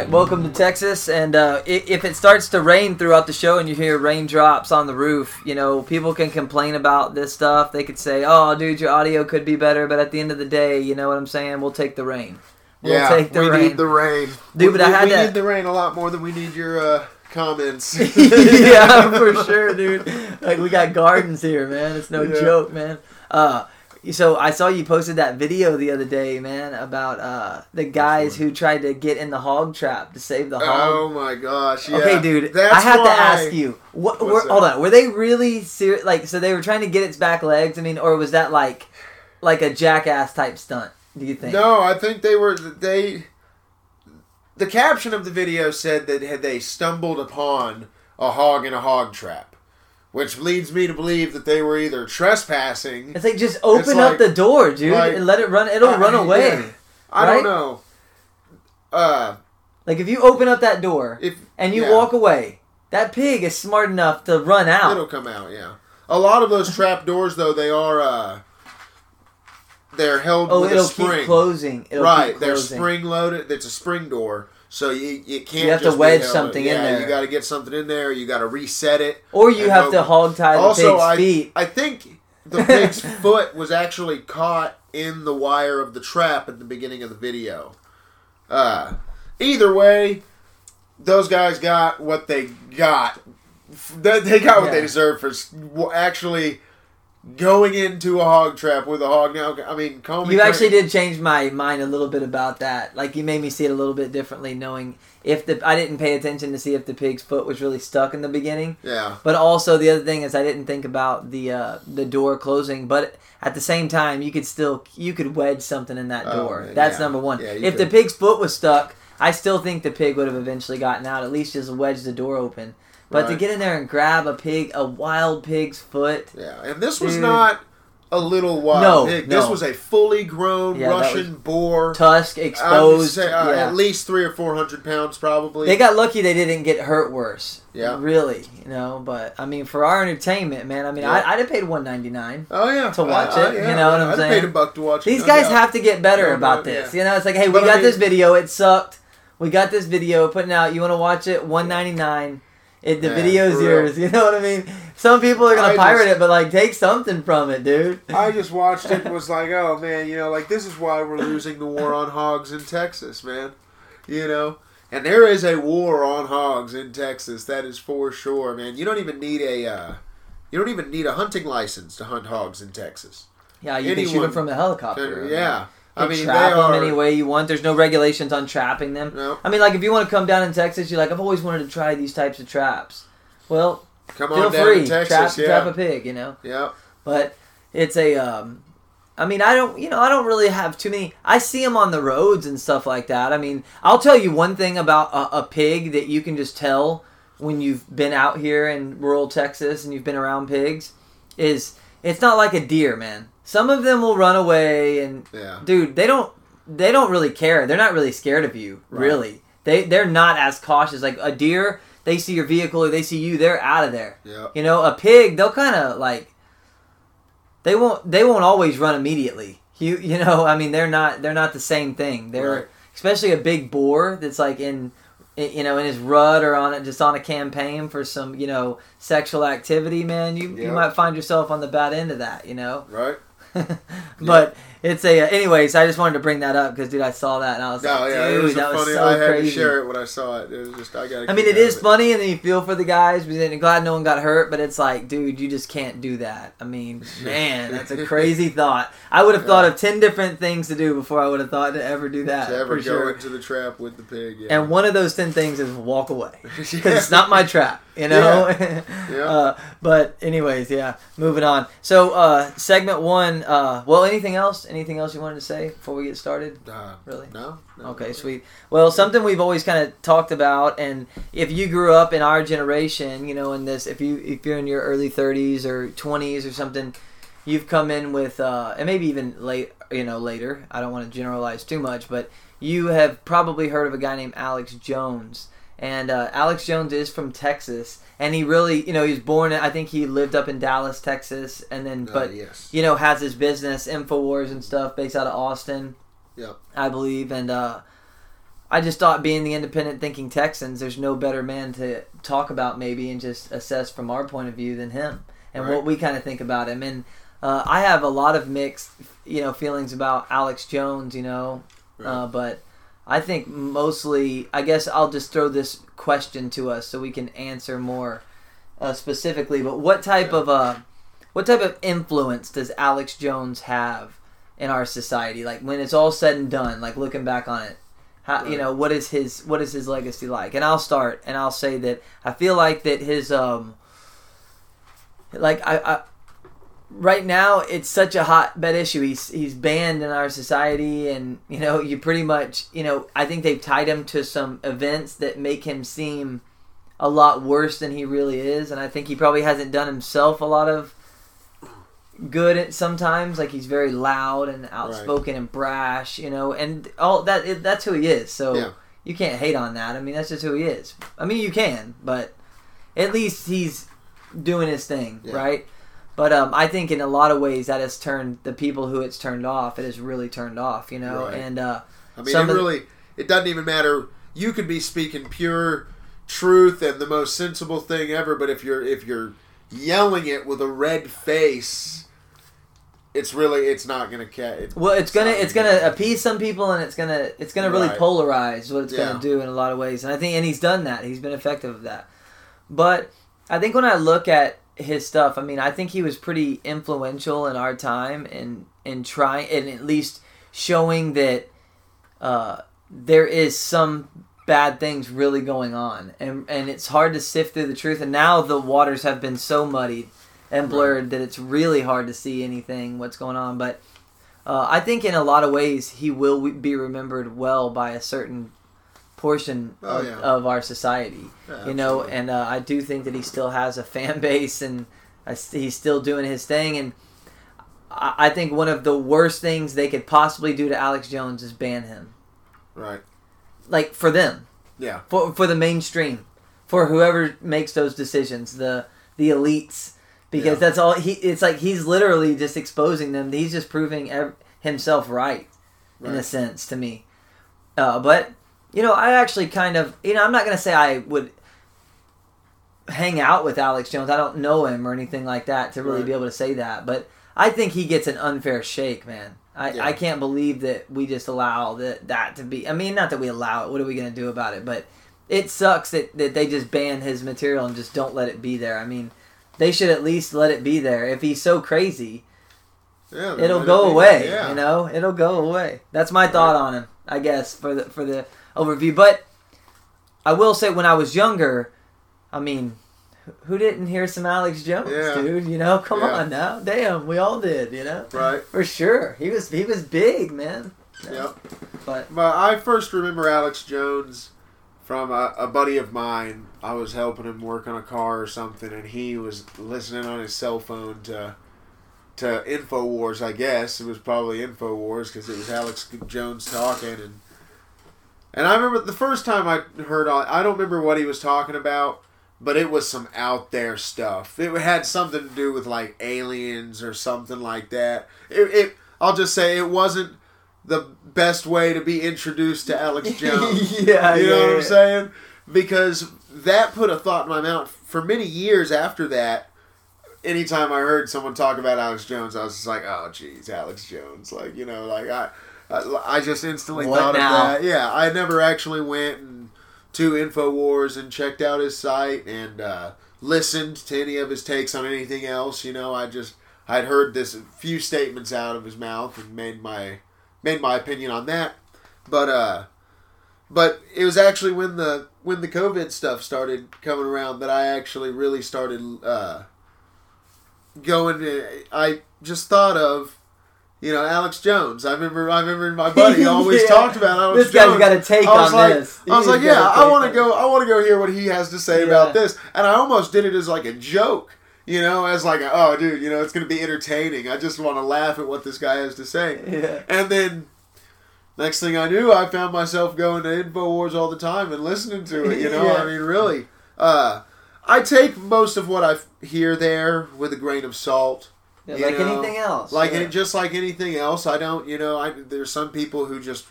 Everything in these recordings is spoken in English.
right, welcome to Texas. And uh, if it starts to rain throughout the show and you hear raindrops on the roof, you know, people can complain about this stuff. They could say, oh, dude, your audio could be better. But at the end of the day, you know what I'm saying? We'll take the rain. We'll yeah, take the we rain. need the rain. Dude, we, but I had we to- need the rain a lot more than we need your uh, comments. yeah, for sure, dude. Like we got gardens here, man. It's no Yeah. joke, man. Uh, so I saw you posted that video the other day, man, about uh the guys who tried to get in the hog trap to save the hog. Oh my gosh! Yeah. Okay, dude. That's I have why- to ask you. What? Were, hold on. Were they really serious? Like, so they were trying to get its back legs. I mean, or was that like, like a jackass type stunt? Do you think? No, I think they were they. The caption of the video said that had they stumbled upon a hog in a hog trap, which leads me to believe that they were either trespassing. It's like just open up like- the door, dude, like- and let it run. It'll Uh, run away. yeah. I right? don't know. Uh, Like if you open up that door if and you yeah. walk away, that pig is smart enough to run out. It'll come out, yeah. A lot of those trap doors, though, they are uh, they're held oh, with it'll a spring. keep closing. It'll right, keep they're spring loaded. It's a spring door, so you you can't. You have to wedge something in there. You got to get something in there. You got to reset it. Or you have to hog tie the Also, pig's I feet. I think the pig's foot was actually caught in the wire of the trap at the beginning of the video. Uh, either way, those guys got what they got. They they got what they deserved for actually going into a hog trap with a hog. Now, I mean, me You actually did change my mind a little bit about that. Like you made me see it a little bit differently, knowing if the I didn't pay attention to see if the pig's foot was really stuck in the beginning. Yeah, But also the other thing is I didn't think about the uh, the door closing. But at the same time, you could still you could wedge something in that Oh, door. man, That's yeah. number one. Yeah, if the pig's foot was stuck, I still think the pig would have eventually gotten out. At least just wedge the door open. But to get in there and grab a pig, a wild pig's foot. yeah, and this was Dude. not a little wild No, pig. This was a fully grown Yeah, Russian boar. Tusk exposed. say, uh, yeah. At least three or four hundred pounds, probably. They got lucky they didn't get hurt worse. Yeah. Really, you know, but I mean for our entertainment, man, I mean Yeah. I I'd have paid one ninety nine. oh yeah, to watch Uh, it, you know what I'm I'd saying? paid a buck to watch. it, These no guys have to get better No, about no, this. You know, it's like, hey, we But I got this video, it sucked. We got this video putting out. You want to watch it? One ninety nine. It the Yeah, video's for real. yours. You know what I mean? Some people are gonna I pirate just- it, but like take something from it, dude. I just watched it and was like, oh man, you know, like this is why we're losing the war on hogs in Texas, man. You know? And there is a war on hogs in Texas, that is for sure, man. You don't even need a uh, you don't even need a hunting license to hunt hogs in Texas. Yeah, you can shoot them from a helicopter. yeah. You I can mean, trap them are any way you want. There's no regulations on trapping them. No. I mean, like if you want to come down in Texas, you're like, I've always wanted to try these types of traps. Well, Come feel on down free, to Texas, trap, yeah. trap a pig. You know. yeah. but it's a um I mean, I don't, you know, I don't really have too many. I see them on the roads and stuff like that. I mean, I'll tell you one thing about a, a pig that you can just tell when you've been out here in rural Texas and you've been around pigs is it's not like a deer, man. Some of them will run away and Yeah. dude, they don't they don't really care. They're not really scared of you, Right. really. They they're not as cautious like a deer, they see your vehicle or they see you, they're out of there. Yeah. You know, a pig, they'll kind of like they won't they won't always run immediately. You you know, I mean, they're not they're not the same thing. They're Right. especially a big boar that's like in you know in his rut or on it just on a campaign for some you know sexual activity. Man, you you might find yourself on the bad end of that. You know. Right? but it's a. Uh, anyways, I just wanted to bring that up because, dude, I saw that and I was No, like, yeah, it dude, was that was funny. so I had crazy. to share it when I saw it. It was just I got. I mean, it is funny, and then you feel for the guys. But then glad no one got hurt. But it's like, dude, you just can't do that. I mean, man, that's a crazy thought. I would have thought of ten different things to do before I would have thought to ever do that. to ever go sure. into the trap with the pig. Yeah. And one of those ten things is walk away because it's not my trap, you know. Yeah. uh, but anyways, yeah. Moving on. So uh, segment one. Uh, well, anything else? Anything else you wanted to say before we get started? Uh, Really? no, no. Okay, sweet. Well, something we've always kind of talked about, and if you grew up in our generation, you know, in this, if you if you're in your early 30s or 20s or something, you've come in with, uh, and maybe even late, you know, later. I don't want to generalize too much, but you have probably heard of a guy named Alex Jones, and uh, Alex Jones is from Texas, and he really, you know, he was born. I think he lived up in Dallas, Texas, and then, Uh, but yes. you know, has his business, Infowars and stuff, based out of Austin. Yep. I believe, and uh, I just thought being the independent thinking Texans, there's no better man to talk about maybe and just assess from our point of view than him and Right. what we kind of think about him. And uh, I have a lot of mixed, you know, feelings about Alex Jones, you know, uh, but I think mostly, I guess I'll just throw this question to us so we can answer more uh, specifically. But what type Yeah. of uh, what type of influence does Alex Jones have in our society? Like when it's all said and done, like looking back on it, how you know what is his what is his legacy like? And I'll start and I'll say that I feel like that his um, like I. I Right now, it's such a hotbed issue. He's he's banned in our society, and you know, you pretty much, you know, I think they've tied him to some events that make him seem a lot worse than he really is, and I think he probably hasn't done himself a lot of good at sometimes. Like he's very loud and outspoken and brash, you know, and all that. It, that's who he is. So Yeah. you can't hate on that. I mean, that's just who he is. I mean, you can, but at least he's doing his thing, Yeah. right? But um, I think in a lot of ways that has turned the people who it's turned off. It has really turned off, you know, Right. and uh, I mean, it really it doesn't even matter. You could be speaking pure truth and the most sensible thing ever, but if you're if you're yelling it with a red face, it's really it's not gonna catch. Well, it's gonna it's gonna appease some people, and it's gonna it's gonna really Right. polarize what it's Yeah. gonna do in a lot of ways. And I think and he's done that. He's been effective at that. But I think when I look at his stuff, I mean, I think he was pretty influential in our time in in trying and at least showing that uh, there is some bad things really going on, and and it's hard to sift through the truth. And now the waters have been so muddied and blurred that it's really hard to see anything what's going on. But uh, I think in a lot of ways he will be remembered well by a certain portion Oh, of, yeah. of our society. Yeah, you know, absolutely. and uh, I do think that he still has a fan base and I he's still doing his thing. And I, I think one of the worst things they could possibly do to Alex Jones is ban him. right. Like for them, Yeah. for for the mainstream, for whoever makes those decisions, the the elites, because Yeah. that's all he. It's like he's literally just exposing them. He's just proving ev- himself right, in a sense to me. Uh, but you know, I actually kind of you know I'm not gonna say I would hang out with Alex Jones. I don't know him or anything like that to really Right. be able to say that, but I think he gets an unfair shake, man. I, Yeah. I can't believe that we just allow that that to be. I mean, not that we allow it. What are we gonna do about it? But it sucks that, that they just ban his material and just don't let it be there. I mean, they should at least let it be there. If he's so crazy, Yeah. it'll go be- away. Yeah. You know, it'll go away. That's my thought on him. I guess for the for the overview. But I will say, when I was younger, I mean, who- didn't hear some Alex Jones, Yeah. dude? You know, come Yeah. on now, damn, we all did. You know, Right. for sure. He was he was big, man. Yep. But But I first remember Alex Jones from a, a buddy of mine. I was helping him work on a car or something, and he was listening on his cell phone to to Infowars. I guess it was probably Infowars because it was Alex Jones talking, and and I remember the first time I heard. all- I don't remember what he was talking about. But it was some out there stuff. It had something to do with like aliens or something like that. It, it I'll just say it wasn't the best way to be introduced to Alex Jones. yeah, you know yeah, what yeah. I'm saying? Because that put a thought in my mouth. For many years after that, anytime I heard someone talk about Alex Jones, I was just like, "Oh, geez, Alex Jones!" Like you know, like I, I, just instantly What thought now? of that. Yeah, I never actually went and to Infowars and checked out his site and uh, listened to any of his takes on anything else. You know, I just I'd heard this few statements out of his mouth and made my made my opinion on that. But uh, but it was actually when the when the COVID stuff started coming around that I actually really started uh, going. To, I just thought of. You know, Alex Jones. I remember. I remember my buddy always Yeah. talked about Alex This guy's Jones. got a take on like, this. I was He's like, yeah, I want to go. I want to go hear what he has to say Yeah. about this. And I almost did it as like a joke, you know, as like, oh, dude, you know, it's going to be entertaining. I just want to laugh at what this guy has to say. Yeah. And then next thing I knew, I found myself going to Infowars all the time and listening to it. You know, Yeah. I mean, really, uh, I take most of what I hear there with a grain of salt. Yeah, like know, anything else. Like yeah. just like anything else, I don't. You know, I there's some people who just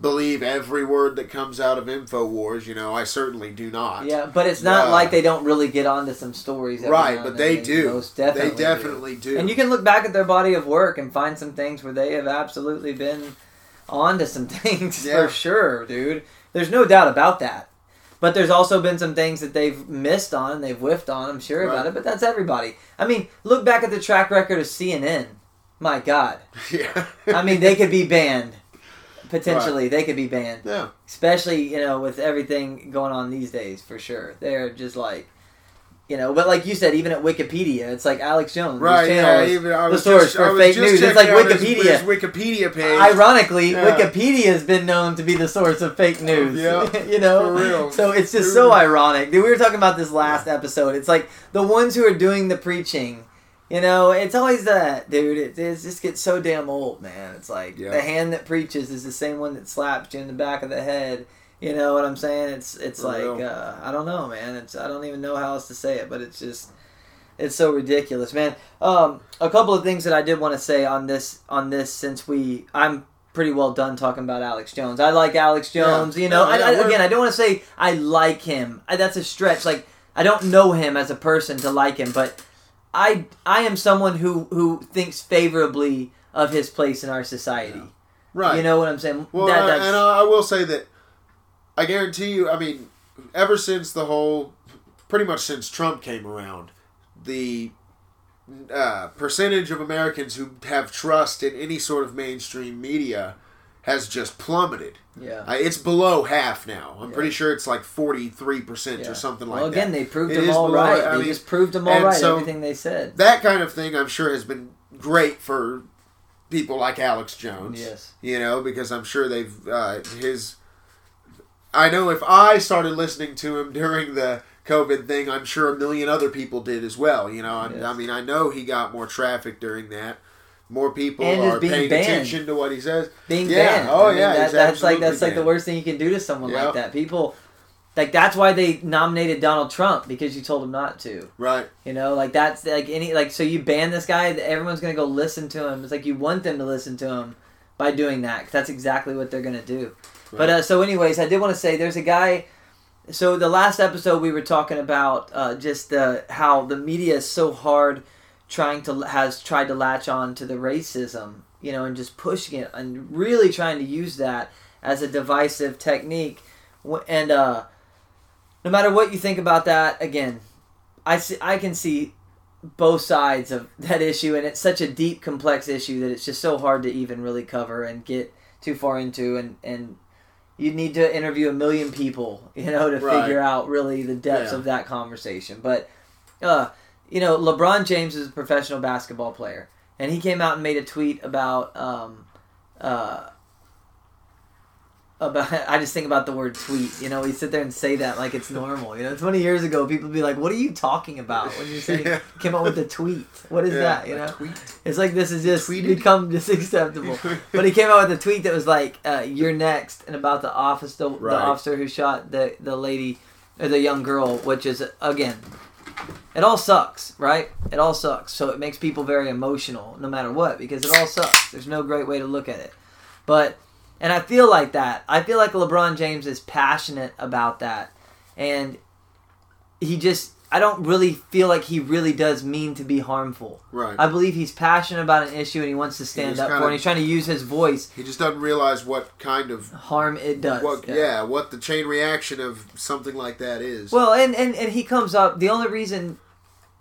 believe every word that comes out of Infowars. You know, I certainly do not. Yeah, but it's not Yeah. like they don't really get onto some stories. right, but they then. do. Most definitely. they do. definitely do. And you can look back at their body of work and find some things where they have absolutely been onto some things Yeah. for sure, dude. There's no doubt about that. But there's also been some things that they've missed on, and they've whiffed on, I'm sure about it, but that's everybody. I mean, look back at the track record of CNN. My God. yeah. I mean, they could be banned. Potentially, they could be banned. yeah. Especially, you know, with everything going on these days, for sure. They're just like, you know, but like you said, even at Wikipedia, it's like Alex Jones. Right, yeah, even I the was source just, for fake news. It's like out his- Wikipedia. His, Wikipedia page. Ironically, Yeah. Wikipedia has been known to be the source of fake news. Yeah, you know, for real. so it's just Dude. so ironic. Dude, we were talking about this last episode. It's like the ones who are doing the preaching. You know, it's always that, dude. It, it just gets so damn old, man. It's like Yeah. the hand that preaches is the same one that slaps you in the back of the head. You know what I'm saying? It's it's For like uh, I don't know, man. It's I don't even know how else to say it, but it's just it's so ridiculous, man. Um, a couple of things that I did want to say on this on this since we I'm pretty well done talking about Alex Jones. I like Alex Yeah. Jones. You know, No, I, yeah, I, again, I don't want to say I like him. I, that's a stretch. Like I don't know him as a person to like him, but I I am someone who who thinks favorably of his place in our society. Right. You know what I'm saying? Well, That- I- and I will say that I guarantee you. I mean, ever since the whole, pretty much since Trump came around, the uh, percentage of Americans who have trust in any sort of mainstream media has just plummeted. yeah. Uh, it's below half now. I'm Yeah. pretty sure it's like 43 percent Yeah. or something well, like again, that. Well, again, they proved It them all below- right. I they mean, just proved them all right. so- everything they said. That kind of thing, I'm sure, has been great for people like Alex Jones. Yes. you know, because I'm sure they've uh, his. I know if I started listening to him during the COVID thing, I'm sure a million other people did as well. You know, I, Yes. I mean, I know he got more traffic during that. More people And are paying banned. attention to what he says. being Yeah. banned. Oh, I mean, yeah, that- that's like that's absolutely like the worst thing you can do to someone Yeah. like that. People, like that's why they nominated Donald Trump because you told him not to. Right. You know, like that's like any like so you ban this guy, everyone's gonna go listen to him. It's like you want them to listen to him by doing that. Cause that's exactly what they're gonna do. But uh, so, anyways, I did want to say there's a guy. So the last episode we were talking about uh, just uh, how the media is so hard trying to has tried to latch on to the racism, you know, and just pushing it and really trying to use that as a divisive technique. And uh, no matter what you think about that, again, I see, I can see both sides of that issue, and it's such a deep, complex issue that it's just so hard to even really cover and get too far into, and and you need to interview a million people, you know, to Right. figure out really the depths Yeah. of that conversation. But, uh, you know, LeBron James is a professional basketball player, and he came out and made a tweet about, um, uh, about I just think about the word tweet. You know, we sit there and say that like it's normal. You know, twenty years ago, people would be like, "What are you talking about?" When you say Yeah. came out with a tweet, what is Yeah, that? You know, tweet. it's like this is just Tweeted? become just acceptable. But he came out with a tweet that was like, uh, "You're next," and about the office, the, Right. the officer who shot the the lady or the young girl, which is again, it all sucks, right? It all sucks. So it makes people very emotional, no matter what, because it all sucks. There's no great way to look at it. But and I feel like that. I feel like LeBron James is passionate about that, and he just. I don't really feel like he really does mean to be harmful. Right. I believe he's passionate about an issue and he wants to stand up for it. he's trying to use his voice he just doesn't realize what kind of harm it does. what yeah. what the chain reaction of something like that is. Well, and, and and he comes up. The only reason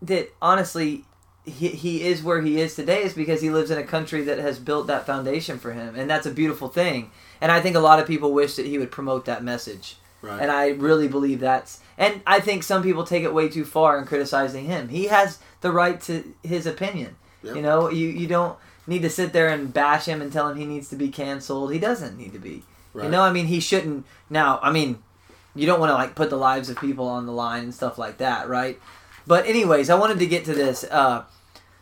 that honestly he he is where he is today is because he lives in a country that has built that foundation for him, and that's a beautiful thing. And I think a lot of people wish that he would promote that message. right. And I really believe that's. And I think some people take it way too far in criticizing him. He has the right to his opinion. Yep. You know, you you don't need to sit there and bash him and tell him he needs to be canceled. He doesn't need to be. right. You know, I mean, he shouldn't. Now, I mean, you don't want to like put the lives of people on the line and stuff like that, right? But anyways, I wanted to get to this. Uh,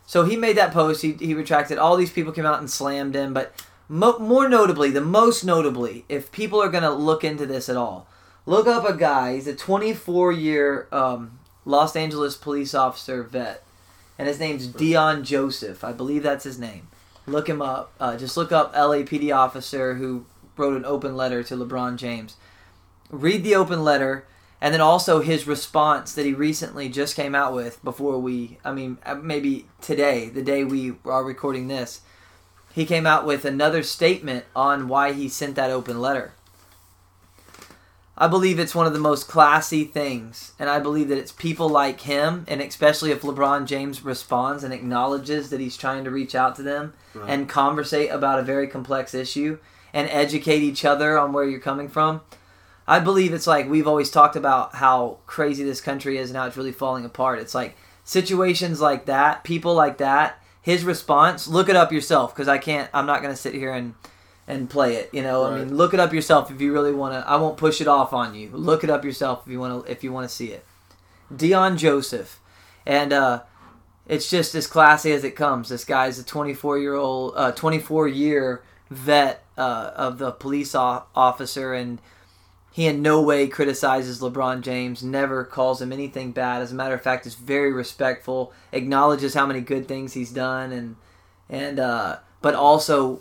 so he made that post. He he retracted. All these people came out and slammed him. But mo- more notably, the most notably, if people are gonna look into this at all, look up a guy. He's a 24 year um, Los Angeles police officer vet, and his name's Deon Joseph. I believe that's his name. Look him up. Uh, just look up LAPD officer who wrote an open letter to LeBron James. Read the open letter and then also his response that he recently just came out with before we I mean uh, maybe today, the day we are recording this. He came out with another statement on why he sent that open letter. I believe it's one of the most classy things, and I believe that it's people like him, and especially if LeBron James responds and acknowledges that he's trying to reach out to them Right. and conversate about a very complex issue and educate each other on where you're coming from. I believe it's like we've always talked about how crazy this country is and how it's really falling apart. It's like situations like that, people like that, his response, look it up yourself because I can't, I'm not going to sit here and and play it. You know, I mean, look it up yourself if you really want to. I won't push it off on you. Look it up yourself if you want to. If you want to see it, Deon Joseph, and uh, it's just as classy as it comes. This guy's a 24 year old, uh, 24 year vet uh, of the police officer, and he in no way criticizes LeBron James. Never calls him anything bad. As a matter of fact, is very respectful. Acknowledges how many good things he's done, and and uh, but also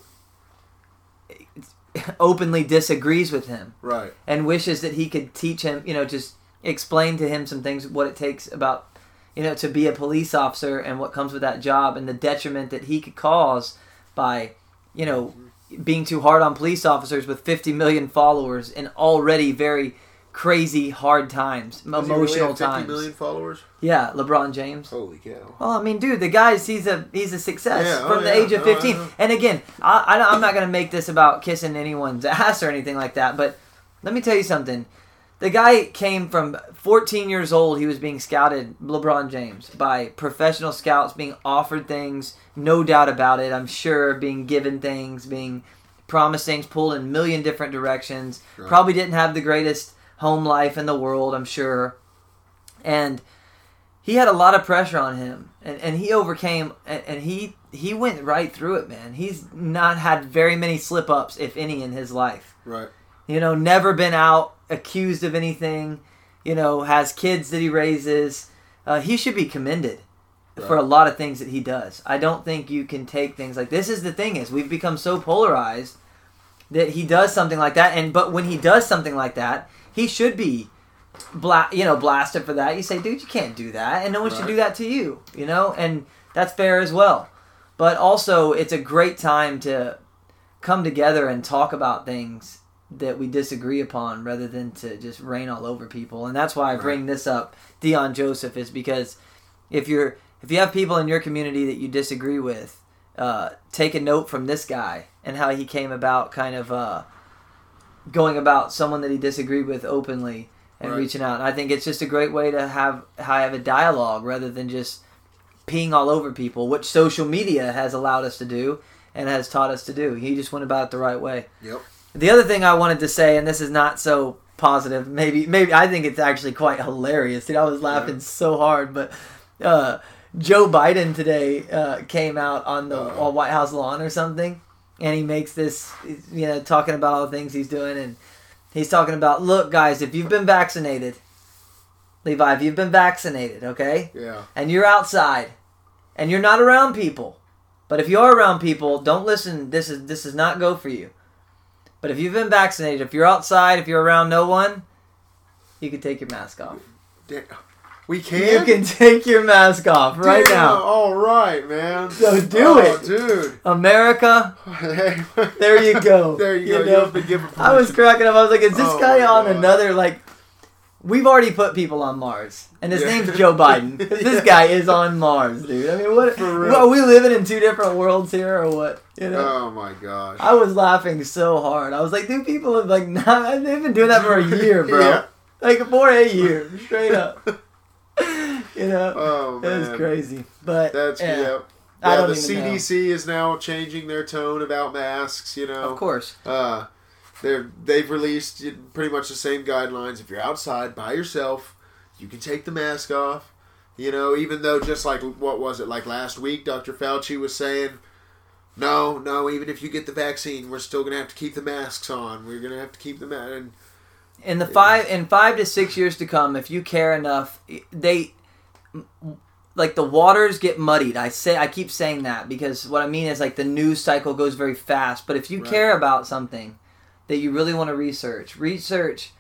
openly disagrees with him Right. and wishes that he could teach him, you know, just explain to him some things, what it takes about, you know, to be a police officer and what comes with that job and the detriment that he could cause by, you know, being too hard on police officers with 50 million followers in already very crazy hard times, Does really emotional have 50 times. million followers? Yeah, LeBron James. Holy cow. Well, I mean, dude, the guy's he's a he's a success Yeah, oh, from oh, the yeah. age of No, I fifteen. and again, I, I, I'm not gonna make this about kissing anyone's ass or anything like that. But let me tell you something. The guy came from 14 years old. He was being scouted, LeBron James, by professional scouts, being offered things, no doubt about it. I'm sure being given things, being promised things, pulled in a million different directions. Right. Probably didn't have the greatest home life in the world. I'm sure, and he had a lot of pressure on him and, and he overcame and, and he he went right through it man he's not had very many slip ups if any in his life Right. You know never been out accused of anything you know has kids that he raises. Uh, he should be commended for a lot of things that he does. I don't think you can take things like this is the thing is we've become so polarized that he does something like that. And but when he does something like that he should be bla- you know blasted for that. You say dude you can't do that. And no one should do that to you you know? And that's fair as well. But also it's a great time to come together and talk about things that we disagree upon rather than to just rain all over people and that's why i Right. bring this up deon joseph is because if you're if you have people in your community that you disagree with uh, take a note from this guy and how he came about kind of uh, going about someone that he disagreed with openly and Right. reaching out. And I think it's just a great way to have have a dialogue rather than just peeing all over people, which social media has allowed us to do and has taught us to do. He just went about it the right way. Yep. The other thing I wanted to say, and this is not so positive, maybe maybe I think it's actually quite hilarious. Dude, I was laughing Yeah. so hard, but uh, Joe Biden today uh, came out on the on White House lawn or something, and he makes this, you know, talking about all the things he's doing, and he's talking about, look, guys, if you've been vaccinated, Levi, if you've been vaccinated, okay, Yeah. and you're outside, and you're not around people, but if you are around people, don't listen. This is this does not go for you. But if you've been vaccinated, if you're outside, if you're around no one, you can take your mask off. We can. You can take your mask off right Damn, now. All right, man. So do Oh, it. dude. America, there you go. there you, You go. know, given I was cracking up. I was like, is this Oh guy on God. another like? We've already put people on Mars, and his Yeah. name's Joe Biden. This Yeah. guy is on Mars, dude. I mean, what? Real. Are we living in two different worlds here, or what? You know. Oh my gosh. I was laughing so hard. I was like, dude, people have like not they've been doing that for a year, bro. Yeah. Like for a year, straight up. you know, Oh it man. was crazy. But That's yeah, yeah. Yeah, the even know. CDC is now changing their tone about masks. You know, of course. uh, they're they've released pretty much the same guidelines. If you're outside by yourself, you can take the mask off. You know, even though just like what was it like last week, Dr. Fauci was saying, no, no, even if you get the vaccine, we're still gonna have to keep the masks on. We're gonna have to keep them on. And In the five in five to six years to come, if you care enough, they like the waters get muddied. I say I keep saying that because what I mean is like the news cycle goes very fast. But if you Right. care about something, that you really want to research, research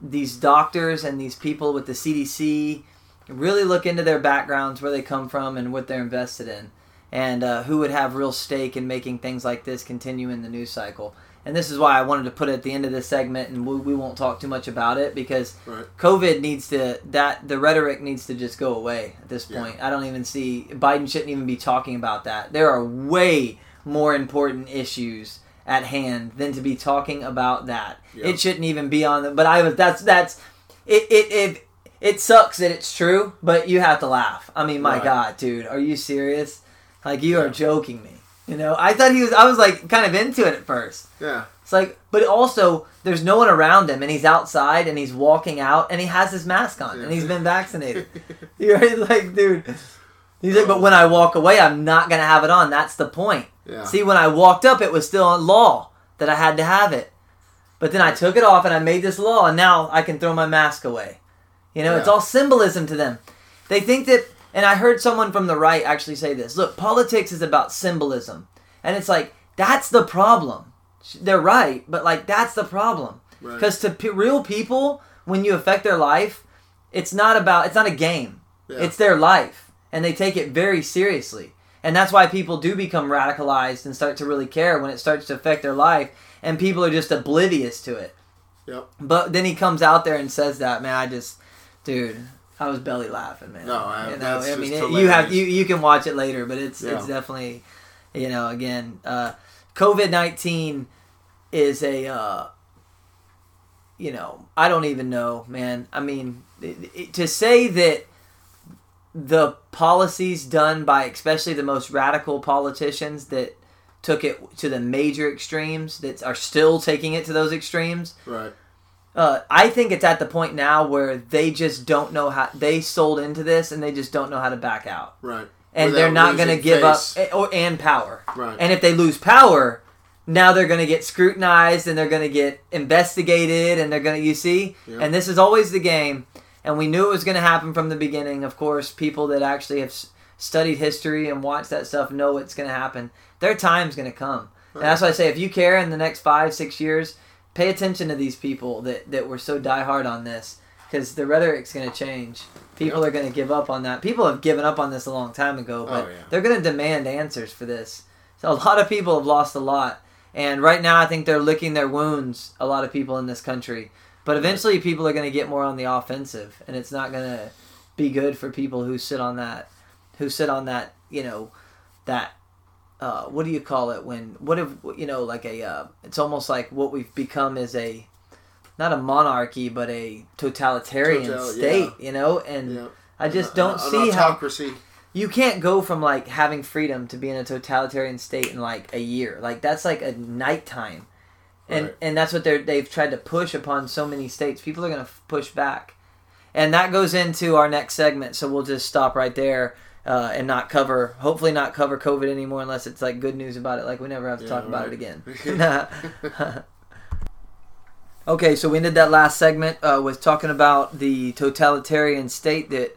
these doctors and these people with the CDC. Really look into their backgrounds, where they come from, and what they're invested in, and uh, who would have real stake in making things like this continue in the news cycle. And this is why I wanted to put it at the end of this segment, and we, we won't talk too much about it because Right. COVID needs to that the rhetoric needs to just go away at this Yeah. point. I don't even see Biden shouldn't even be talking about that. There are way more important issues at hand than to be talking about that. Yeah. It shouldn't even be on the. But I was that's that's it it it. It sucks that it's true, but you have to laugh. I mean, my Right. God, dude, are you serious? Like you are joking me. You know, I thought he was. I was like kind of into it at first. Yeah. It's like, but also there's no one around him, and he's outside, and he's walking out, and he has his mask on, and he's been vaccinated. You're like, dude. He's like, but when I walk away, I'm not gonna have it on. That's the point. Yeah. See, when I walked up, it was still on law that I had to have it, but then I took it off, and I made this law, and now I can throw my mask away. You know, it's all symbolism to them. They think that, and I heard someone from the right actually say this. Look, politics is about symbolism, and it's like that's the problem. They're right, but like that's the problem. Right. Because to p- real people, when you affect their life, it's not about it's not a game. Yeah. It's their life, and they take it very seriously. And that's why people do become radicalized and start to really care when it starts to affect their life, and people are just oblivious to it. Yep. But then he comes out there and says that, man. I just, dude, I was belly laughing, man. No, I- you know, I mean, it, you have you you can watch it later, but it's it's definitely, you know, again, uh, COVID nineteen is a, uh, you know, I don't even know, man. I mean, it, it- to say that the policies done by especially the most radical politicians that took it to the major extremes that are still taking it to those extremes Right. uh, I think it's at the point now where they just don't know how they sold into this and they just don't know how to back out, Right. and Without they're not going to give face. up or and power. Right. And if they lose power, now they're going to get scrutinized and they're going to get investigated and they're going to you see. Yeah. And this is always the game, and we knew it was going to happen from the beginning. Of course, people that actually have studied history and watched that stuff know it's going to happen. Their time's going to come. And that's why I say, if you care in the next five, six years, pay attention to these people that, that were so diehard on this because the rhetoric's going to change. People are going to give up on that. People have given up on this a long time ago, but Oh, yeah. they're going to demand answers for this. So a lot of people have lost a lot. And right now, I think they're licking their wounds, a lot of people in this country. But eventually, people are going to get more on the offensive, and it's not going to be good for people who sit on that, who sit on that, you know, that uh, what do you call it when what if you know like a uh, it's almost like what we've become is a not a monarchy but a totalitarian Total- state you know and Yeah. i just An- don't an see how autocracy. you can't go from like having freedom to being in a totalitarian state in like a year like that's like a nighttime and Right. and that's what they're they've tried to push upon so many states. People are going to push back. And that goes into our next segment so we'll just stop right there uh, and not cover hopefully not cover covid anymore unless it's like good news about it like we never have to Yeah, talk about it again. Okay so we ended that last segment uh, with talking about the totalitarian state that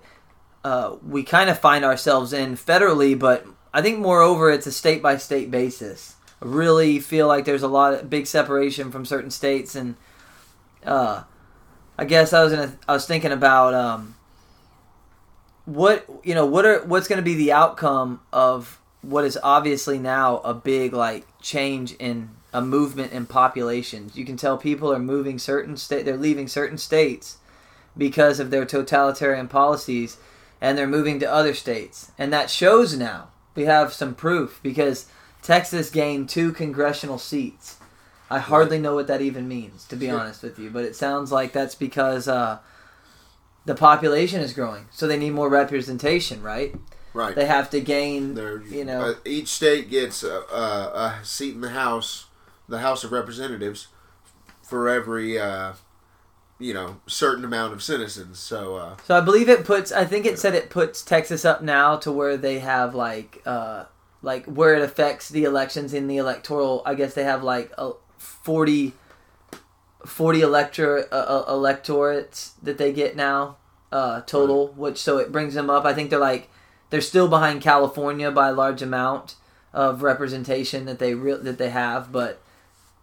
uh, we kind of find ourselves in federally but i think moreover it's a state by state basis really feel like there's a lot of big separation from certain states and uh, I guess I was gonna I was thinking about um, what you know what are what's gonna be the outcome of what is obviously now a big like change in a movement in populations. You can tell people are moving certain state they're leaving certain states because of their totalitarian policies and they're moving to other states. And that shows now. We have some proof because Texas gained two congressional seats. I hardly know what that even means, to be Sure. honest with you, but it sounds like that's because uh, the population is growing, so they need more representation, right? Right. They have to gain, They're- you know, uh, each state gets a, a, a seat in the House, the House of Representatives, for every uh, you know certain amount of citizens. So uh, So I believe it puts. I think it said it puts Texas up now to where they have like, uh, like where it affects the elections in the electoral. I guess they have like a 40, 40 elector uh, uh, electorates that they get now uh, total. Which so it brings them up. I think they're like they're still behind California by a large amount of representation that they re- that they have, but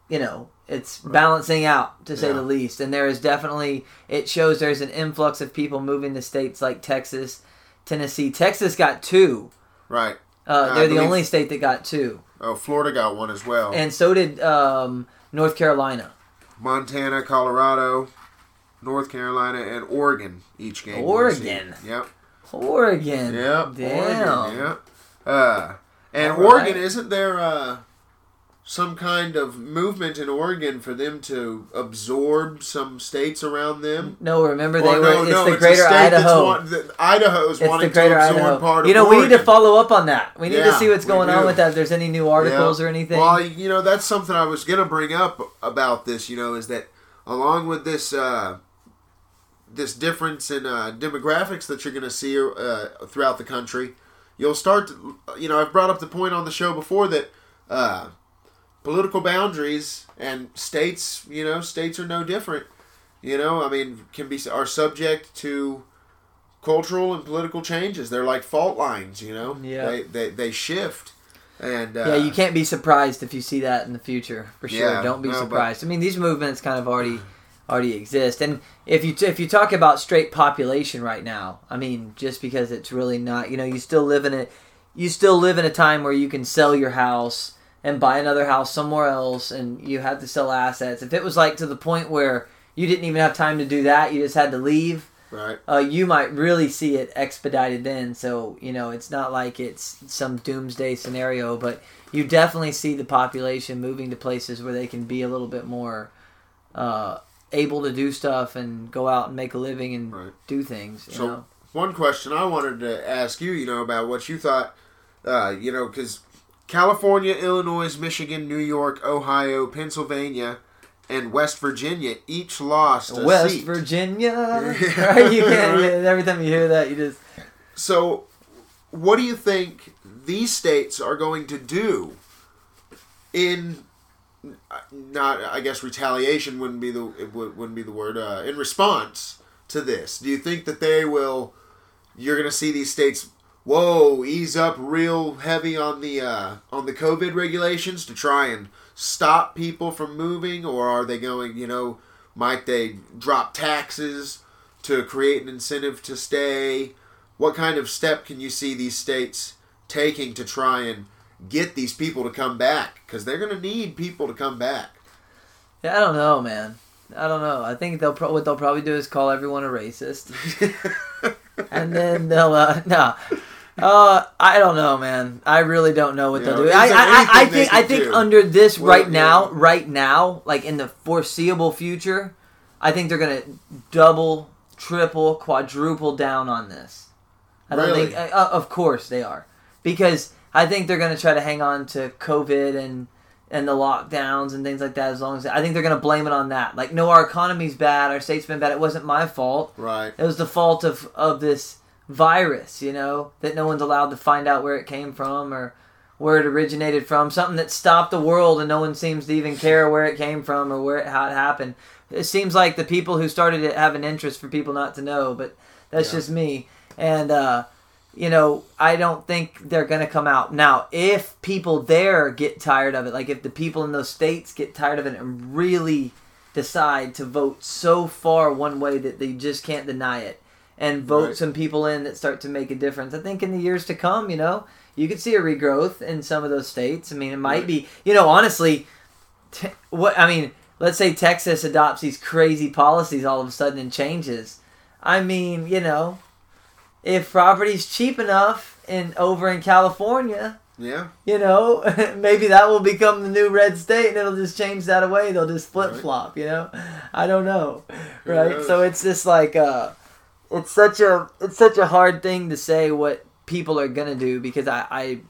you know it's balancing out to say Yeah. the least. And there is definitely it shows there's an influx of people moving to states like Texas, Tennessee. Texas got two. Right. Uh, they're the believe- only state that got two, Oh, Florida got one as well. and so did um, North Carolina. Montana, Colorado, North Carolina, and Oregon each game. Oregon. Yep. Oregon. Yep. Damn. Oregon. Yep. Uh, and All Oregon, isn't there uh, some kind of movement in Oregon for them to absorb some states around them? No, remember they Or were. no, it's no, the it's Greater Idaho. want- that Idaho's It's wanting the Greater to absorb Idaho. part of you know, we need to follow up on that. We need to see what's going on with that. If there's any new articles Yeah. or anything. Well, you know, that's something I was gonna bring up about this. You know, is that along with this uh, this difference in uh, demographics that you're gonna see uh, throughout the country, you'll start. To, you know, I've brought up the point on the show before that uh, political boundaries and states. You know, states are no different. You know, I mean, can be are subject to cultural and political changes. They're like fault lines. You know, Yeah. they they, they shift. And uh, yeah, you can't be surprised if you see that in the future for sure. Yeah, Don't be no, but- surprised. I mean, these movements kind of already already exist, and if you if you talk about straight population right now, I mean, just because it's really not, you know, you still live in it, you still live in a time where you can sell your house and buy another house somewhere else, and you have to sell assets. If it was like to the point where you didn't even have time to do that, you just had to leave Right. uh, you might really see it expedited then. So you know, it's not like it's some doomsday scenario, but you definitely see the population moving to places where they can be a little bit more uh, able to do stuff and go out and make a living and Right. do things. You So- know? One question I wanted to ask you, you know, about what you thought, uh, you know, because California, Illinois, Michigan, New York, Ohio, Pennsylvania, and West Virginia each lost a West seat. Virginia, right? You can't. Every time you hear that, you just So, what do you think these states are going to do in not I guess retaliation wouldn't be the it would, wouldn't be the word uh, in response to this? Do you think that they will? You're going to see these states. Whoa, ease up real heavy on the uh, on the COVID regulations to try and stop people from moving, or are they going? You know, might they drop taxes to create an incentive to stay? What kind of step can you see these states taking to try and get these people to come back? Because they're going to need people to come back. Yeah, I don't know, man. I don't know. I think they'll pro- what they'll probably do is call everyone a racist, and then they'll uh, no. Uh, I don't know, man. I really don't know what You they'll know, do. I, I, I, I anything they think I think do? under this Well, right yeah. now, right now, like in the foreseeable future, I think they're gonna double, triple, quadruple down on this. I don't Really? think. Uh, of course they are, because I think they're gonna try to hang on to COVID and and the lockdowns and things like that. As long as I think they're gonna blame it on that. Like, no, our economy's bad, our state's been bad. It wasn't my fault. right. It was the fault of of this virus, you know, that no one's allowed to find out where it came from or where it originated from. Something that stopped the world, and no one seems to even care where it came from or where it, how it happened. It seems like the people who started it have an interest for people not to know, but that's Yeah. just me. And uh, you know, I don't think they're gonna come out now. If people there get tired of it, like if the people in those states get tired of it and really decide to vote so far one way that they just can't deny it and vote Right. some people in that start to make a difference. I think in the years to come, you know, you could see a regrowth in some of those states. I mean, it might Right. be, you know, honestly, te- what I mean, let's say Texas adopts these crazy policies all of a sudden and changes. I mean, you know, if property's cheap enough in over in California, Yeah. you know, maybe that will become the new red state and it'll just change that away. They'll just flip flop, you know? I don't know. Right? So it's just like uh it's such a it's such a hard thing to say what people are gonna do because I, I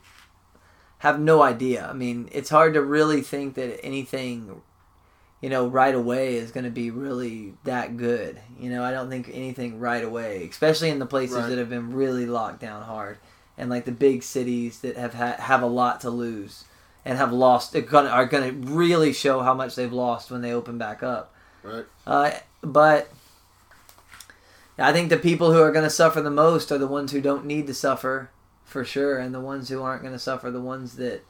have no idea. I mean, it's hard to really think that anything you know, right away is going to be really that good. You know, I don't think anything right away, especially in the places Right. that have been really locked down hard, and like the big cities that have ha- have a lot to lose and have lost are gonna, are going to really show how much they've lost when they open back up. Right. Uh, but I think the people who are going to suffer the most are the ones who don't need to suffer, for sure, and the ones who aren't going to suffer, the ones that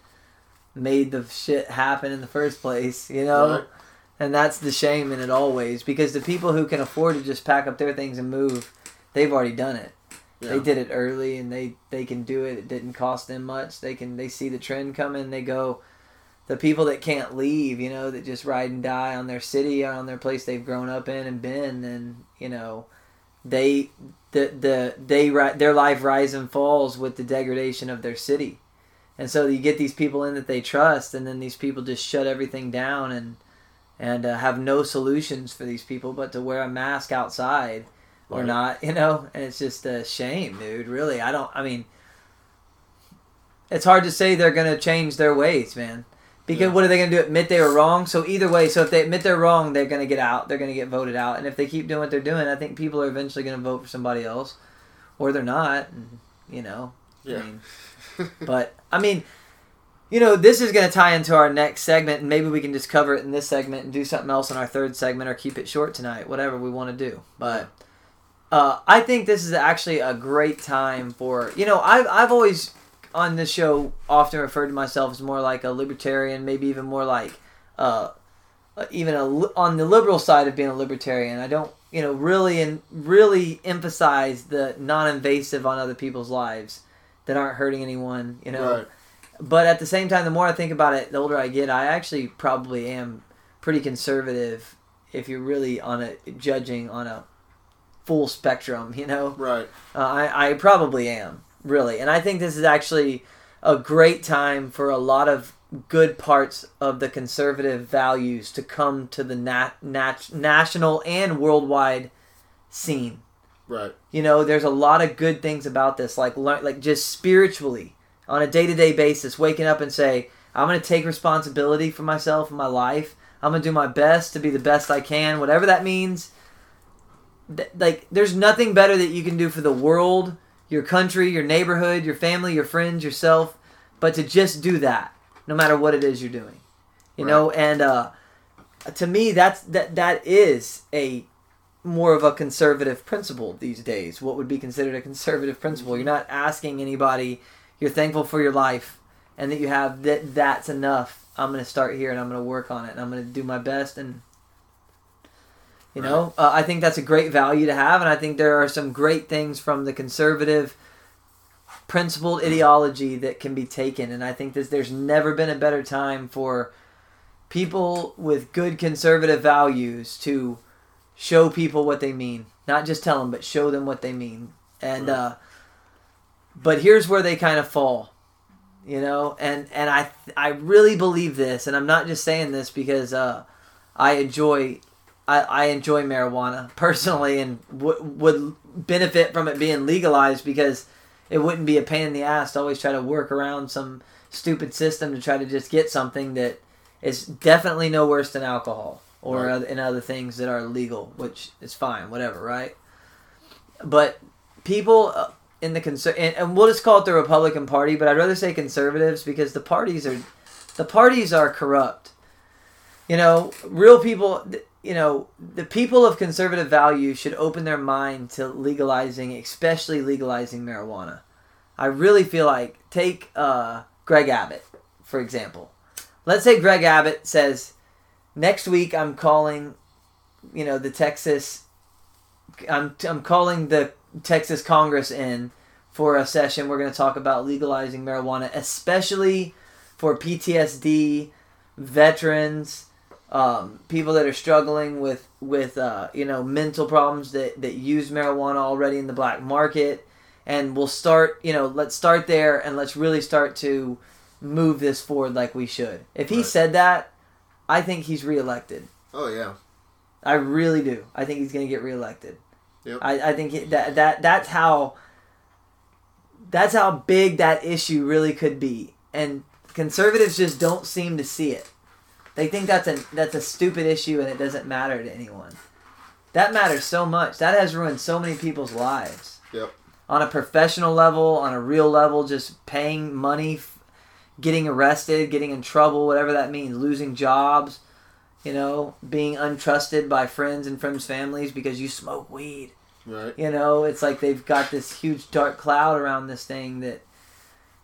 made the shit happen in the first place. You know. Right. And that's the shame in it always because the people who can afford to just pack up their things and move, they've already done it. Yeah. They did it early and they they can do it. It didn't cost them much. They can they see the trend coming. They go. The people that can't leave, you know, that just ride and die on their city or on their place they've grown up in and been, and you know, they the the they their life rise and falls with the degradation of their city, and so you get these people in that they trust, and then these people just shut everything down and and uh, have no solutions for these people but to wear a mask outside or not, you know, and it's just a shame, dude. Really, I don't. I mean, it's hard to say they're gonna change their ways, man. Because Yeah. what are they gonna do? Admit they were wrong. So either way, so if they admit they're wrong, they're gonna get out. They're gonna get voted out. And if they keep doing what they're doing, I think people are eventually gonna vote for somebody else, or they're not. And, you know, I Yeah. mean, but I mean, you know, this is going to tie into our next segment, and maybe we can just cover it in this segment and do something else in our third segment, or keep it short tonight, whatever we want to do. But uh, I think this is actually a great time for you know I've I've always on this show often referred to myself as more like a libertarian, maybe even more like uh, even a on the liberal side of being a libertarian. I don't you know really and really emphasize the non-invasive on other people's lives that aren't hurting anyone. You know Right. but at the same time, the more I think about it, the older I get, I actually probably am pretty conservative if you're really on a judging on a full spectrum, you know. Right. Uh, I I probably am really, and I think this is actually a great time for a lot of good parts of the conservative values to come to the nat- nat- national and worldwide scene. Right. You know, there's a lot of good things about this, like like just spiritually on a day to day basis, waking up and say, I'm gonna take responsibility for myself and my life. I'm gonna do my best to be the best I can, whatever that means. Th- like, there's nothing better that you can do for the world, your country, your neighborhood, your family, your friends, yourself, but to just do that, no matter what it is you're doing. You know, and uh, to me, that's that that is a more of a conservative principle these days. What would be considered a conservative principle? You're not asking anybody. You're thankful for your life and that you have that. That's enough. I'm going to start here and I'm going to work on it and I'm going to do my best and. You know, uh, I think that's a great value to have, and I think there are some great things from the conservative, principled ideology that can be taken. And I think that there's never been a better time for people with good conservative values to show people what they mean not just tell them but show them what they mean and Right. uh but here's where they kind of fall you know and and i i really believe this and i'm not just saying this because uh i enjoy i i enjoy marijuana personally and w- would benefit from it being legalized because it wouldn't be a pain in the ass to always try to work around some stupid system to try to just get something that is definitely no worse than alcohol or Right. other, and other things that are legal, which is fine, whatever, right? But people uh, in the conser- and, and we'll just call it the Republican Party, but I'd rather say conservatives because the parties are the parties are corrupt. You know, real people. You know, the people of conservative values should open their mind to legalizing, especially legalizing marijuana. I really feel like take uh, Greg Abbott for example. Let's say Greg Abbott says, "Next week I'm calling, you know, the Texas. I'm I'm calling the Texas Congress in for a session. We're going to talk about legalizing marijuana, especially for PTSD veterans." Um, people that are struggling with with uh, you know mental problems that, that use marijuana already in the black market and we'll start you know let's start there and let's really start to move this forward like we should if he Right. said that i think he's reelected Oh yeah. i really do i think he's going to get reelected Yep. I, I think that that that's how that's how big that issue really could be and conservatives just don't seem to see it they think that's a that's a stupid issue and it doesn't matter to anyone that matters so much that has ruined so many people's lives Yep. on a professional level on a real level just paying money getting arrested getting in trouble whatever that means losing jobs you know being untrusted by friends and friends families because you smoke weed Right. you know it's like they've got this huge dark cloud around this thing that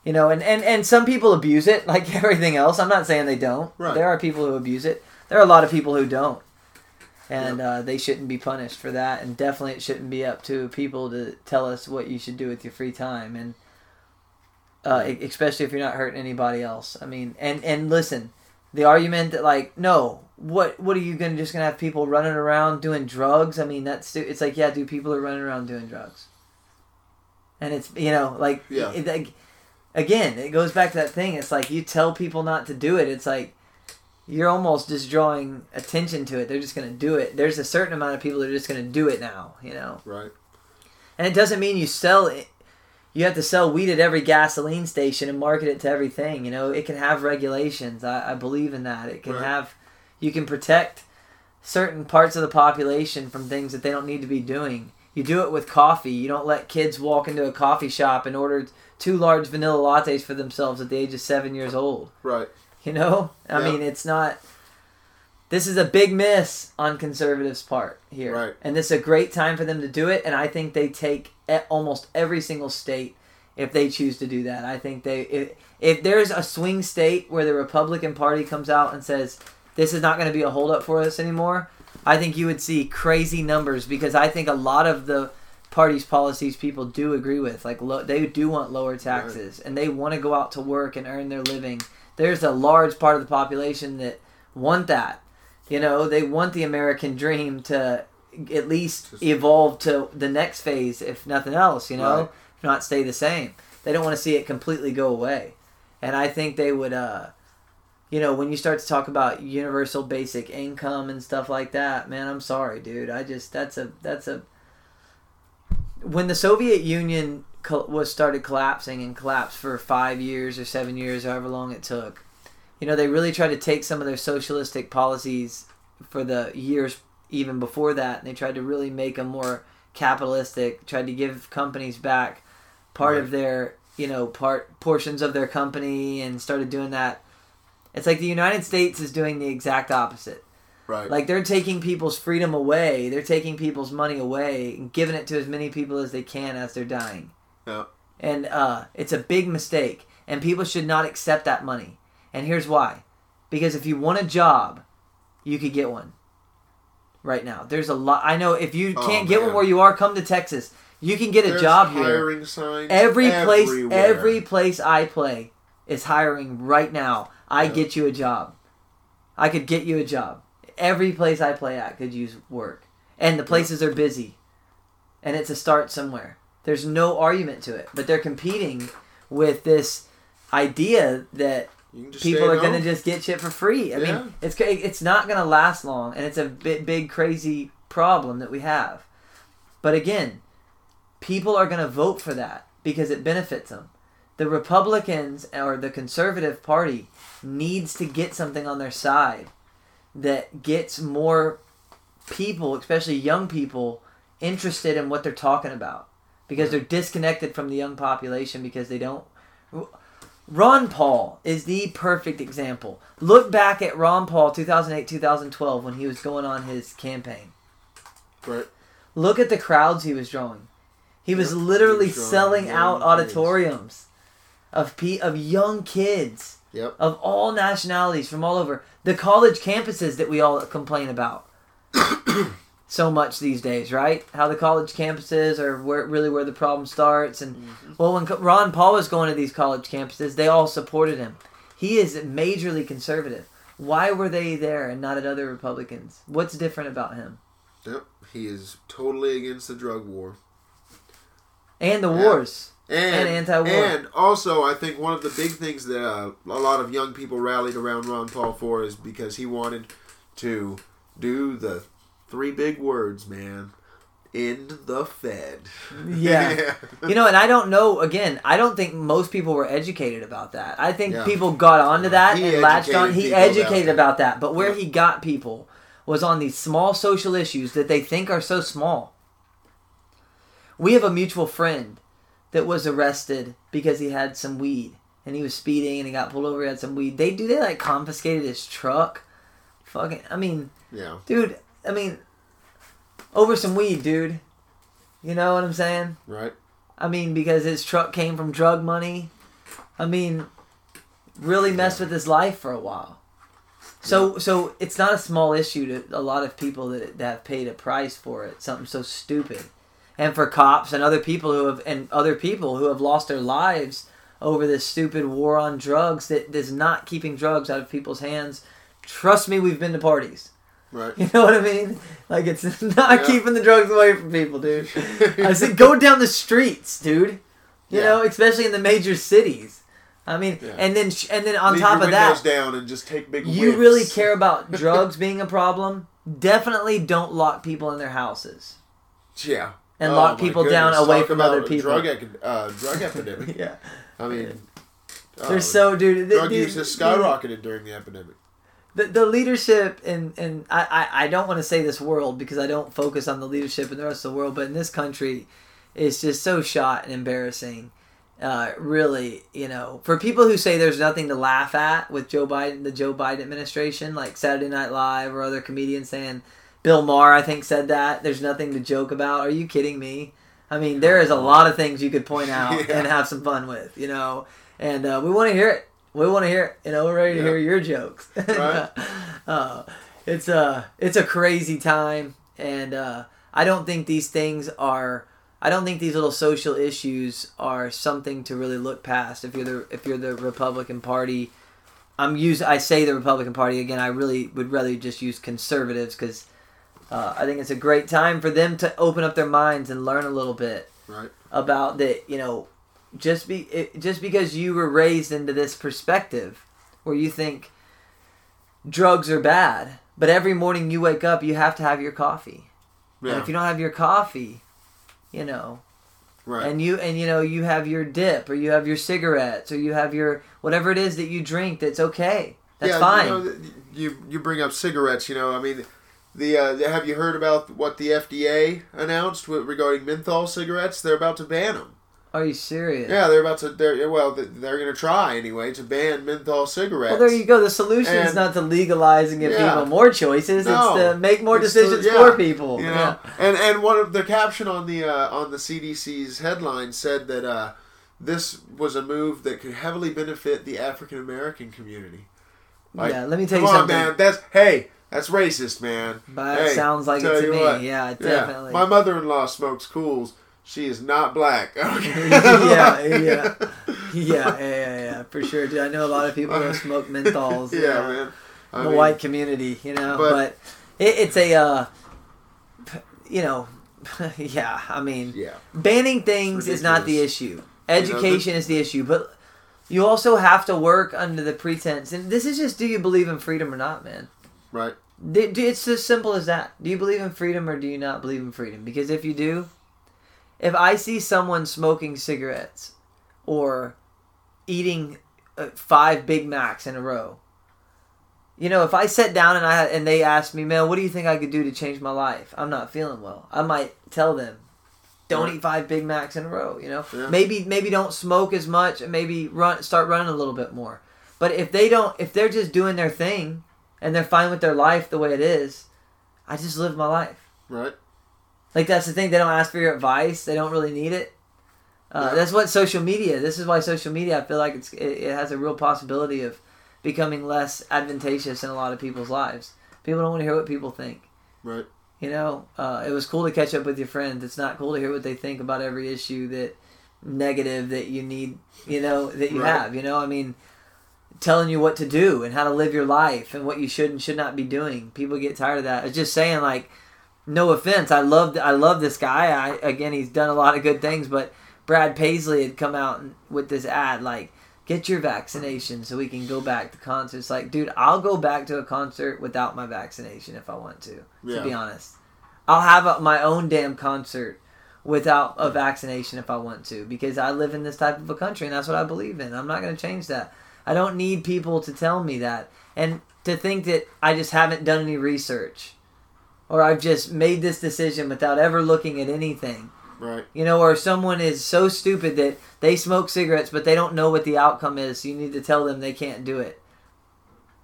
you know and and, and some people abuse it like everything else i'm not saying they don't Right. there are people who abuse it there are a lot of people who don't, and uh, they shouldn't be punished for that. And definitely, it shouldn't be up to people to tell us what you should do with your free time, and uh, especially if you're not hurting anybody else. I mean, and and listen, the argument that like, no, what what are you gonna just gonna have people running around doing drugs? I mean, that's it's like, yeah, dude, people are running around doing drugs, and it's you know like Yeah. it, like, again, it goes back to that thing. It's like you tell people not to do it. It's like you're almost just drawing attention to it. They're just going to do it. There's a certain amount of people that are just going to do it now, you know. Right. And it doesn't mean you sell it. You have to sell weed at every gasoline station and market it to everything. You know, it can have regulations. I, I believe in that. It can Right. have, you can protect certain parts of the population from things that they don't need to be doing. You do it with coffee. You don't let kids walk into a coffee shop and order two large vanilla lattes for themselves at the age of seven years old. Right. You know, I Yeah. mean, it's not. This is a big miss on conservatives' part here, Right. and this is a great time for them to do it. And I think they take almost every single state if they choose to do that. I think they if, if there's a swing state where the Republican Party comes out and says this is not going to be a holdup for us anymore, I think you would see crazy numbers because I think a lot of the party's policies people do agree with. Like lo- they do want lower taxes and they want to go out to work and earn their living. There's a large part of the population that want that. You know, they want the American dream to at least Just- evolve to the next phase, if nothing else. You know, Right. if not stay the same. They don't want to see it completely go away. And I think they would. uh you know, when you start to talk about universal basic income and stuff like that, man, I'm sorry, dude. I just that's a that's a when the Soviet Union was started collapsing and collapsed for five years or seven years, however long it took. You know, they really tried to take some of their socialistic policies for the years even before that, and they tried to really make them more capitalistic. Tried to give companies back part of their, you know, part portions of their company, and started doing that. It's like the United States is doing the exact opposite. Right. Like they're taking people's freedom away, they're taking people's money away and giving it to as many people as they can as they're dying. Yeah. And uh, it's a big mistake, and people should not accept that money. And here's why: because if you want a job, you could get one. Right now, there's a lot. I know if you Oh, can't get one where you are, come to Texas. You can get a There's job here. hiring signs Every place, everywhere. every place I play is hiring right now. I Yeah. get you a job. I could get you a job. Every place I play at could use work, and the places are busy, and it's a start somewhere. There's no argument to it, but they're competing with this idea that You can just people are going to just get shit for free. I Yeah. mean, it's it's not going to last long, and it's a big, big, crazy problem that we have. But again, people are going to vote for that because it benefits them. The Republicans or the Conservative Party needs to get something on their side that gets more people, especially young people, interested in what they're talking about because they're disconnected from the young population because they don't. Ron Paul is the perfect example. Look back at Ron Paul 2008 2012 when he was going on his campaign. Right. Look at the crowds he was drawing. He was literally he was drawing selling out auditoriums of pe- of young kids Yep. of all nationalities from all over the college campuses that we all complain about so much these days, right? How the college campuses are where really where the problem starts. And Mm-hmm. well, when Ron Paul was going to these college campuses, they all supported him. He is majorly conservative. Why were they there and not at other Republicans? What's different about him? Yep. He is totally against the drug war. And the Yeah. wars. And, And anti-war. And also, I think one of the big things that uh, a lot of young people rallied around Ron Paul for is because he wanted to do the three big words, man. End the Fed. Yeah. You know, and I don't know. Again, I don't think most people were educated about that. I think Yeah. people got onto that He and latched on. educated He people about educated that. about that, but where Yeah. he got people was on these small social issues that they think are so small. We have a mutual friend that was arrested because he had some weed and he was speeding and he got pulled over. He had some weed. They do they like confiscated his truck. Fucking, I mean, yeah. dude. I mean, over some weed, dude. You know what I'm saying? Right. I mean, because his truck came from drug money. I mean, really messed with his life for a while. So so it's not a small issue to a lot of people that, that have paid a price for it. Something so stupid, and for cops and other people who have and other people who have lost their lives over this stupid war on drugs that is not keeping drugs out of people's hands. Trust me, we've been to parties. Right. You know what I mean? Like it's not Yeah. keeping the drugs away from people, dude. I said go down the streets, dude. You Yeah. know, especially in the major cities. I mean, Yeah. and then and then on Leave top of that, down and just take big. you whiffs. really care about drugs being a problem. Definitely don't lock people in their houses Yeah. And Oh, lock people down away Talk from other people. Drug, ec- uh, drug epidemic. yeah, I mean, oh, they're so dude. drug the, use has skyrocketed during the epidemic. The, the leadership and and I, I, I don't want to say this world because I don't focus on the leadership in the rest of the world, but in this country, it's just so shot and embarrassing. Uh, really, you know, for people who say there's nothing to laugh at with Joe Biden, the Joe Biden administration, like Saturday Night Live or other comedians saying, Bill Maher, I think, said that there's nothing to joke about. Are you kidding me? I mean, there is a lot of things you could point out Yeah. and have some fun with, you know, and uh, we want to hear it. We want to hear it. You know, we're ready to Yeah. hear your jokes. Right. uh, it's a it's a crazy time, and uh, I don't think these things are. I don't think these little social issues are something to really look past. If you're the if you're the Republican Party, I'm use I say the Republican Party again. I really would rather just use conservatives because uh, I think it's a great time for them to open up their minds and learn a little bit Right. about that. You know, just be it, just because you were raised into this perspective where you think drugs are bad, but every morning you wake up, you have to have your coffee. And if you don't have your coffee, you know, Right. and you and you know you have your dip or you have your cigarettes or you have your whatever it is that you drink, that's okay. That's yeah, fine. You, know, you you bring up cigarettes. You know, I mean, the uh, have you heard about what the FDA announced with, regarding menthol cigarettes? They're about to ban them. Are you serious? Yeah, they're about to. They're well, they're going to try anyway to ban menthol cigarettes. Well, there you go. The solution is not to legalize and give Yeah. people more choices. No. It's to make more It's to- decisions yeah. for people. You know, Yeah. and and one of the caption on the uh, on the CDC's headline said that uh, this was a move that could heavily benefit the African American community. Like, yeah, let me tell you on, something. man. That's hey, that's racist, man. But Hey, it sounds like it to me. what. Yeah, Yeah, definitely. my mother-in-law smokes Kools. She is not black. Okay. yeah, yeah, yeah, yeah, yeah, yeah, for sure. Dude, I know a lot of people who smoke menthols. yeah, man. I in the mean, white community, you know. But, but- it, it's a, uh, you know, yeah. I mean, Yeah, banning things is not the issue. Education is the issue, but you also have to work under the pretense. And this is just: do you believe in freedom or not, man? Right. It's as simple as that. Do you believe in freedom or do you not believe in freedom? Because if you do, if I see someone smoking cigarettes or eating uh, five Big Macs in a row, you know, if I sat down and I and they asked me, "Man, what do you think I could do to change my life?" I'm not feeling well. I might tell them, "Don't Right. eat five Big Macs in a row." You know, Yeah. maybe maybe don't smoke as much and maybe run start running a little bit more. But if they don't, if they're just doing their thing and they're fine with their life the way it is, I just live my life. Right. Like that's the thing. They don't ask for your advice. They don't really need it. Uh, Yeah. That's what social media. This is why social media. I feel like it's it, it has a real possibility of becoming less advantageous in a lot of people's lives. People don't want to hear what people think. Right. You know, uh, it was cool to catch up with your friends. It's not cool to hear what they think about every issue that negative that you need. You know that you Right. have. You know, I mean, telling you what to do and how to live your life and what you should and should not be doing. People get tired of that. It's just saying like, no offense, I love I love this guy. I again, he's done a lot of good things, but Brad Paisley had come out with this ad like. Get your vaccination so we can go back to concerts. Like, dude, I'll go back to a concert without my vaccination if I want to Yeah. to be honest. I'll have a, my own damn concert without a vaccination if I want to because I live in this type of a country and that's what I believe in. I'm not going to change that. I don't need people to tell me that. And to think that I just haven't done any research or I've just made this decision without ever looking at anything. Right. You know, or someone is so stupid that they smoke cigarettes but they don't know what the outcome is. So you need to tell them they can't do it.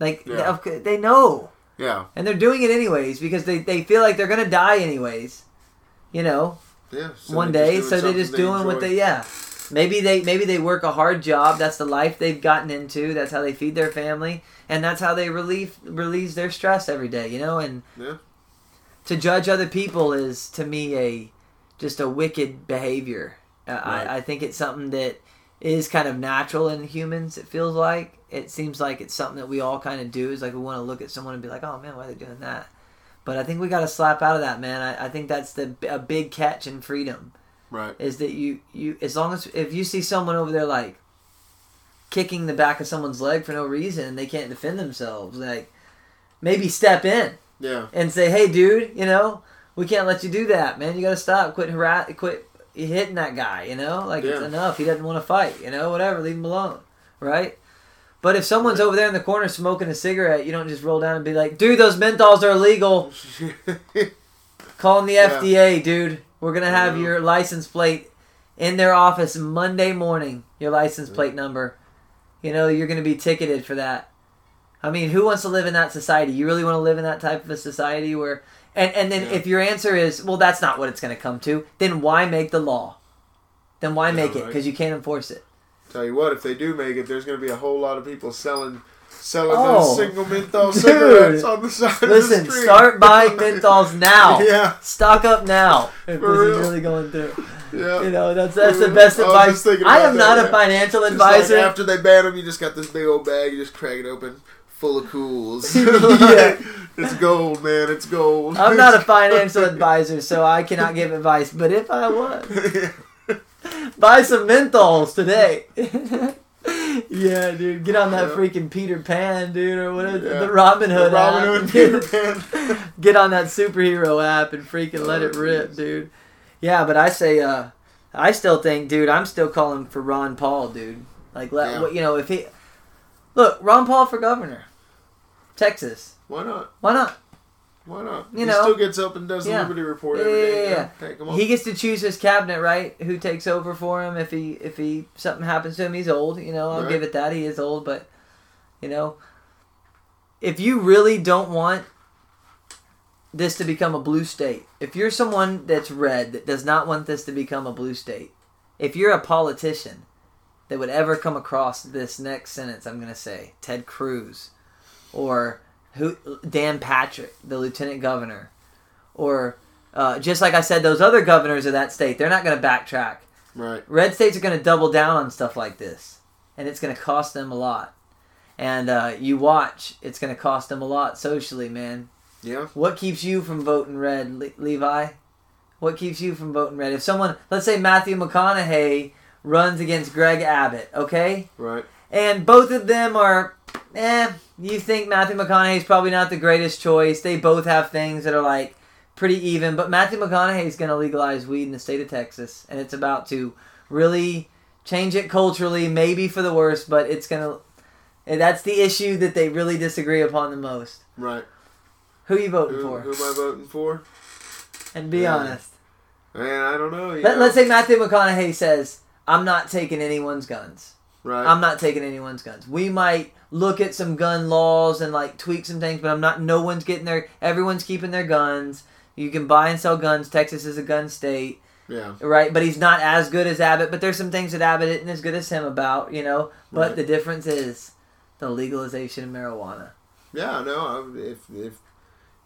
Like Yeah. they know Yeah. and they're doing it anyways because they, they feel like they're gonna die anyways you know Yeah. one day so they're just doing what they yeah Maybe they maybe they work a hard job. That's the life they've gotten into. That's how they feed their family, and that's how they relieve release their stress every day. You know, and Yeah. to judge other people is to me a just a wicked behavior. Uh, Right. I, I think it's something that is kind of natural in humans. It feels like it seems like it's something that we all kind of do. Is like we want to look at someone and be like, "Oh man, why are they doing that?" But I think we got to slap out of that, man. I, I think that's the a big catch in freedom Right. is that you you as long as if you see someone over there like kicking the back of someone's leg for no reason and they can't defend themselves, like maybe step in Yeah. and say, "Hey, dude, you know, we can't let you do that, man. You got to stop. Quit harass, quit hitting that guy. You know, like it's enough. He doesn't want to fight. You know, whatever. Leave him alone, right?" But if someone's over there in the corner smoking a cigarette, you don't just roll down and be like, "Dude, those menthols are illegal." Calling the Yeah. FDA, dude. We're gonna have your license plate in their office Monday morning. Your license plate number. You know, you're gonna be ticketed for that. I mean, who wants to live in that society? You really want to live in that type of a society where and and then Yeah. if your answer is, well, that's not what it's gonna come to, then why make the law? Then why Yeah, make it? Because you can't enforce it. Tell you what, if they do make it, there's going to be a whole lot of people selling selling Oh. those single menthol Dude. cigarettes on the side Listen, of the street. start buying menthols now. Yeah, Stock up now. If For this real. is really going through. yeah. You know, that's that's the best I advice. I am that, not a financial Just advisor. like after they ban them, you just got this big old bag. You just crack it open, full of Kools. Yeah. it's gold, man. It's gold. I'm not a financial advisor, so I cannot give advice. But if I was, buy some menthols today. Yeah, dude, get on that Yeah. freaking Peter Pan, dude, or whatever Yeah. the Robin The Hood Robin app. Hood Peter Pan. get on that superhero app and freaking let Oh, it rip, jeez. dude. Yeah, but I say, uh, I still think, dude, I'm still calling for Ron Paul, dude. Like, let Yeah. you know if he look Ron Paul for governor, Texas. Why not? Why not? Why not? You he know. still gets up and does Yeah. the Liberty Report Yeah, every yeah, day. yeah, come on. He gets to choose his cabinet, right? Who takes over for him if he if he something happens to him? He's old, you know. I'll Right. give it that he is old, but you know, if you really don't want this to become a blue state, if you're someone that's red that does not want this to become a blue state, if you're a politician that would ever come across this next sentence, I'm gonna say Ted Cruz, or who Dan Patrick, the lieutenant governor, or uh, just like I said, those other governors of that state, they're not going to backtrack. right. Red states are going to double down on stuff like this, and it's going to cost them a lot. And uh, you watch, it's going to cost them a lot socially, man. Yeah. What keeps you from voting red, Le- Levi? What keeps you from voting red? If someone, let's say Matthew McConaughey runs against Greg Abbott, okay? Right. And both of them are, eh, you think Matthew McConaughey's probably not the greatest choice. They both have things that are like pretty even, but Matthew McConaughey's going to legalize weed in the state of Texas, and it's about to really change it culturally, maybe for the worse, but it's going to. That's the issue that they really disagree upon the most. Right. Who you voting Who, for? who am I voting for? And be Yeah. honest. Man, I don't know. Let, know. let's say Matthew McConaughey says, "I'm not taking anyone's guns." Right. I'm not taking anyone's guns. We might look at some gun laws and like tweak some things, but I'm not. No one's getting their. Everyone's keeping their guns. You can buy and sell guns. Texas is a gun state, yeah. right? But he's not as good as Abbott. But there's some things that Abbott isn't as good as him about, you know. But Right. the difference is the legalization of marijuana. Yeah. No. I, if if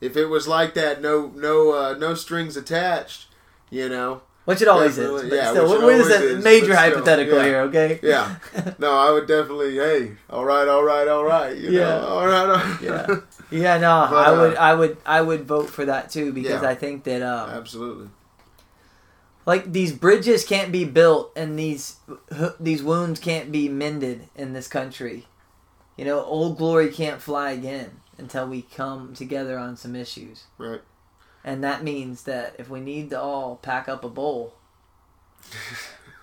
if it was like that, no no uh, no strings attached. You know. Which it always Definitely, is. But yeah, still, which is always a major still, hypothetical yeah. here, okay? Yeah. No, I would definitely. Hey, all right, all right, all right. You Yeah. Know, all right. All right. Yeah. Yeah, no, But, I uh, would, I would, I would vote for that too because Yeah. I think that um, Absolutely. like these bridges can't be built and these these wounds can't be mended in this country. You know, old glory can't fly again until we come together on some issues. Right. And that means that if we need to all pack up a bowl,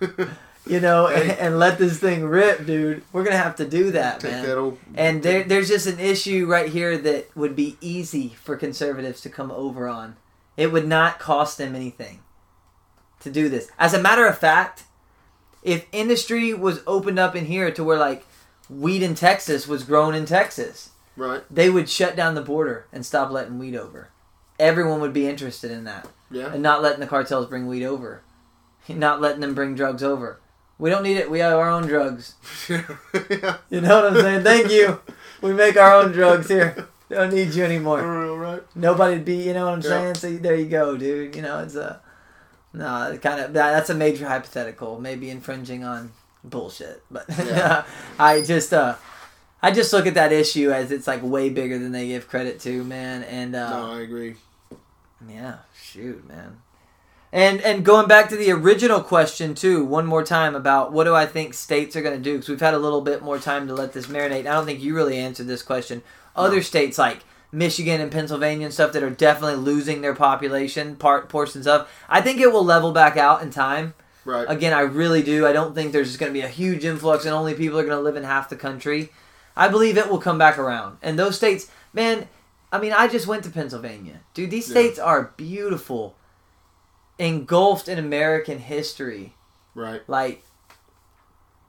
you know, and, and let this thing rip, dude, we're gonna have to do that, Take man. that old. And there, there's just an issue right here that would be easy for conservatives to come over on. It would not cost them anything to do this. As a matter of fact, if industry was opened up in here to where like weed in Texas was grown in Texas, Right. they would shut down the border and stop letting weed over. Everyone would be interested in that Yeah. and not letting the cartels bring weed over, not letting them bring drugs over. We don't need it. We have our own drugs. yeah. You know what I'm saying? Thank you. We make our own drugs here. Don't need you anymore. real, right? Nobody'd be. You know what I'm Yeah. saying? So there you go, dude. You know it's a no. Kind of that, that's a major hypothetical. Maybe infringing on bullshit, but Yeah. I just uh. I just look at that issue as it's like way bigger than they give credit to, man. And uh, no, I agree. Yeah, shoot, man. And and going back to the original question too, one more time about what do I think states are going to do? Because we've had a little bit more time to let this marinate. I don't think you really answered this question. Other No. states like Michigan and Pennsylvania and stuff that are definitely losing their population part portions of. I think it will level back out in time. Right. Again, I really do. I don't think there's just going to be a huge influx and only people are going to live in half the country. I believe it will come back around. And those states, man, I mean, I just went to Pennsylvania. Dude, these Yeah. states are beautiful, engulfed in American history. Right. Like,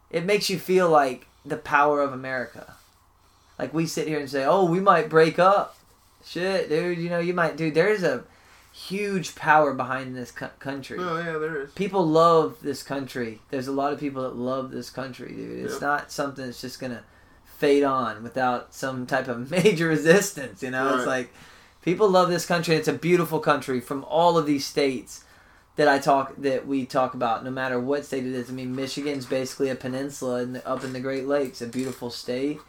it makes you feel like the power of America. Like, we sit here and say, oh, we might break up. Shit, dude, you know, you might, dude, there's a huge power behind this co- country Oh yeah, there is. people love this country. There's a lot of people that love this country, dude. It's Yeah. not something that's just gonna fade on without some type of major resistance. You know, it's like people love this country. It's a beautiful country from all of these states that I talk that we talk about. No matter what state it is. I mean, Michigan's basically a peninsula in the, up in the Great Lakes, a beautiful state,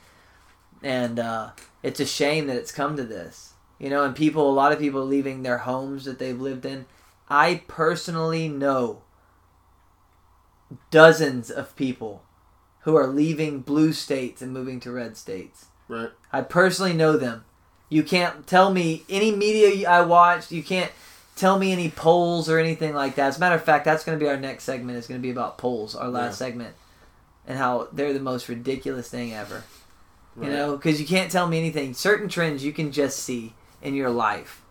and uh, it's a shame that it's come to this. You know, and people, a lot of people leaving their homes that they've lived in. I personally know dozens of people who are leaving blue states and moving to red states. Right. I personally know them. You can't tell me any media I watched. You can't tell me any polls or anything like that. As a matter of fact, that's going to be our next segment. It's going to be about polls, our last segment, and how they're the most ridiculous thing ever. Right. You know, because you can't tell me anything. Certain trends you can just see in your life,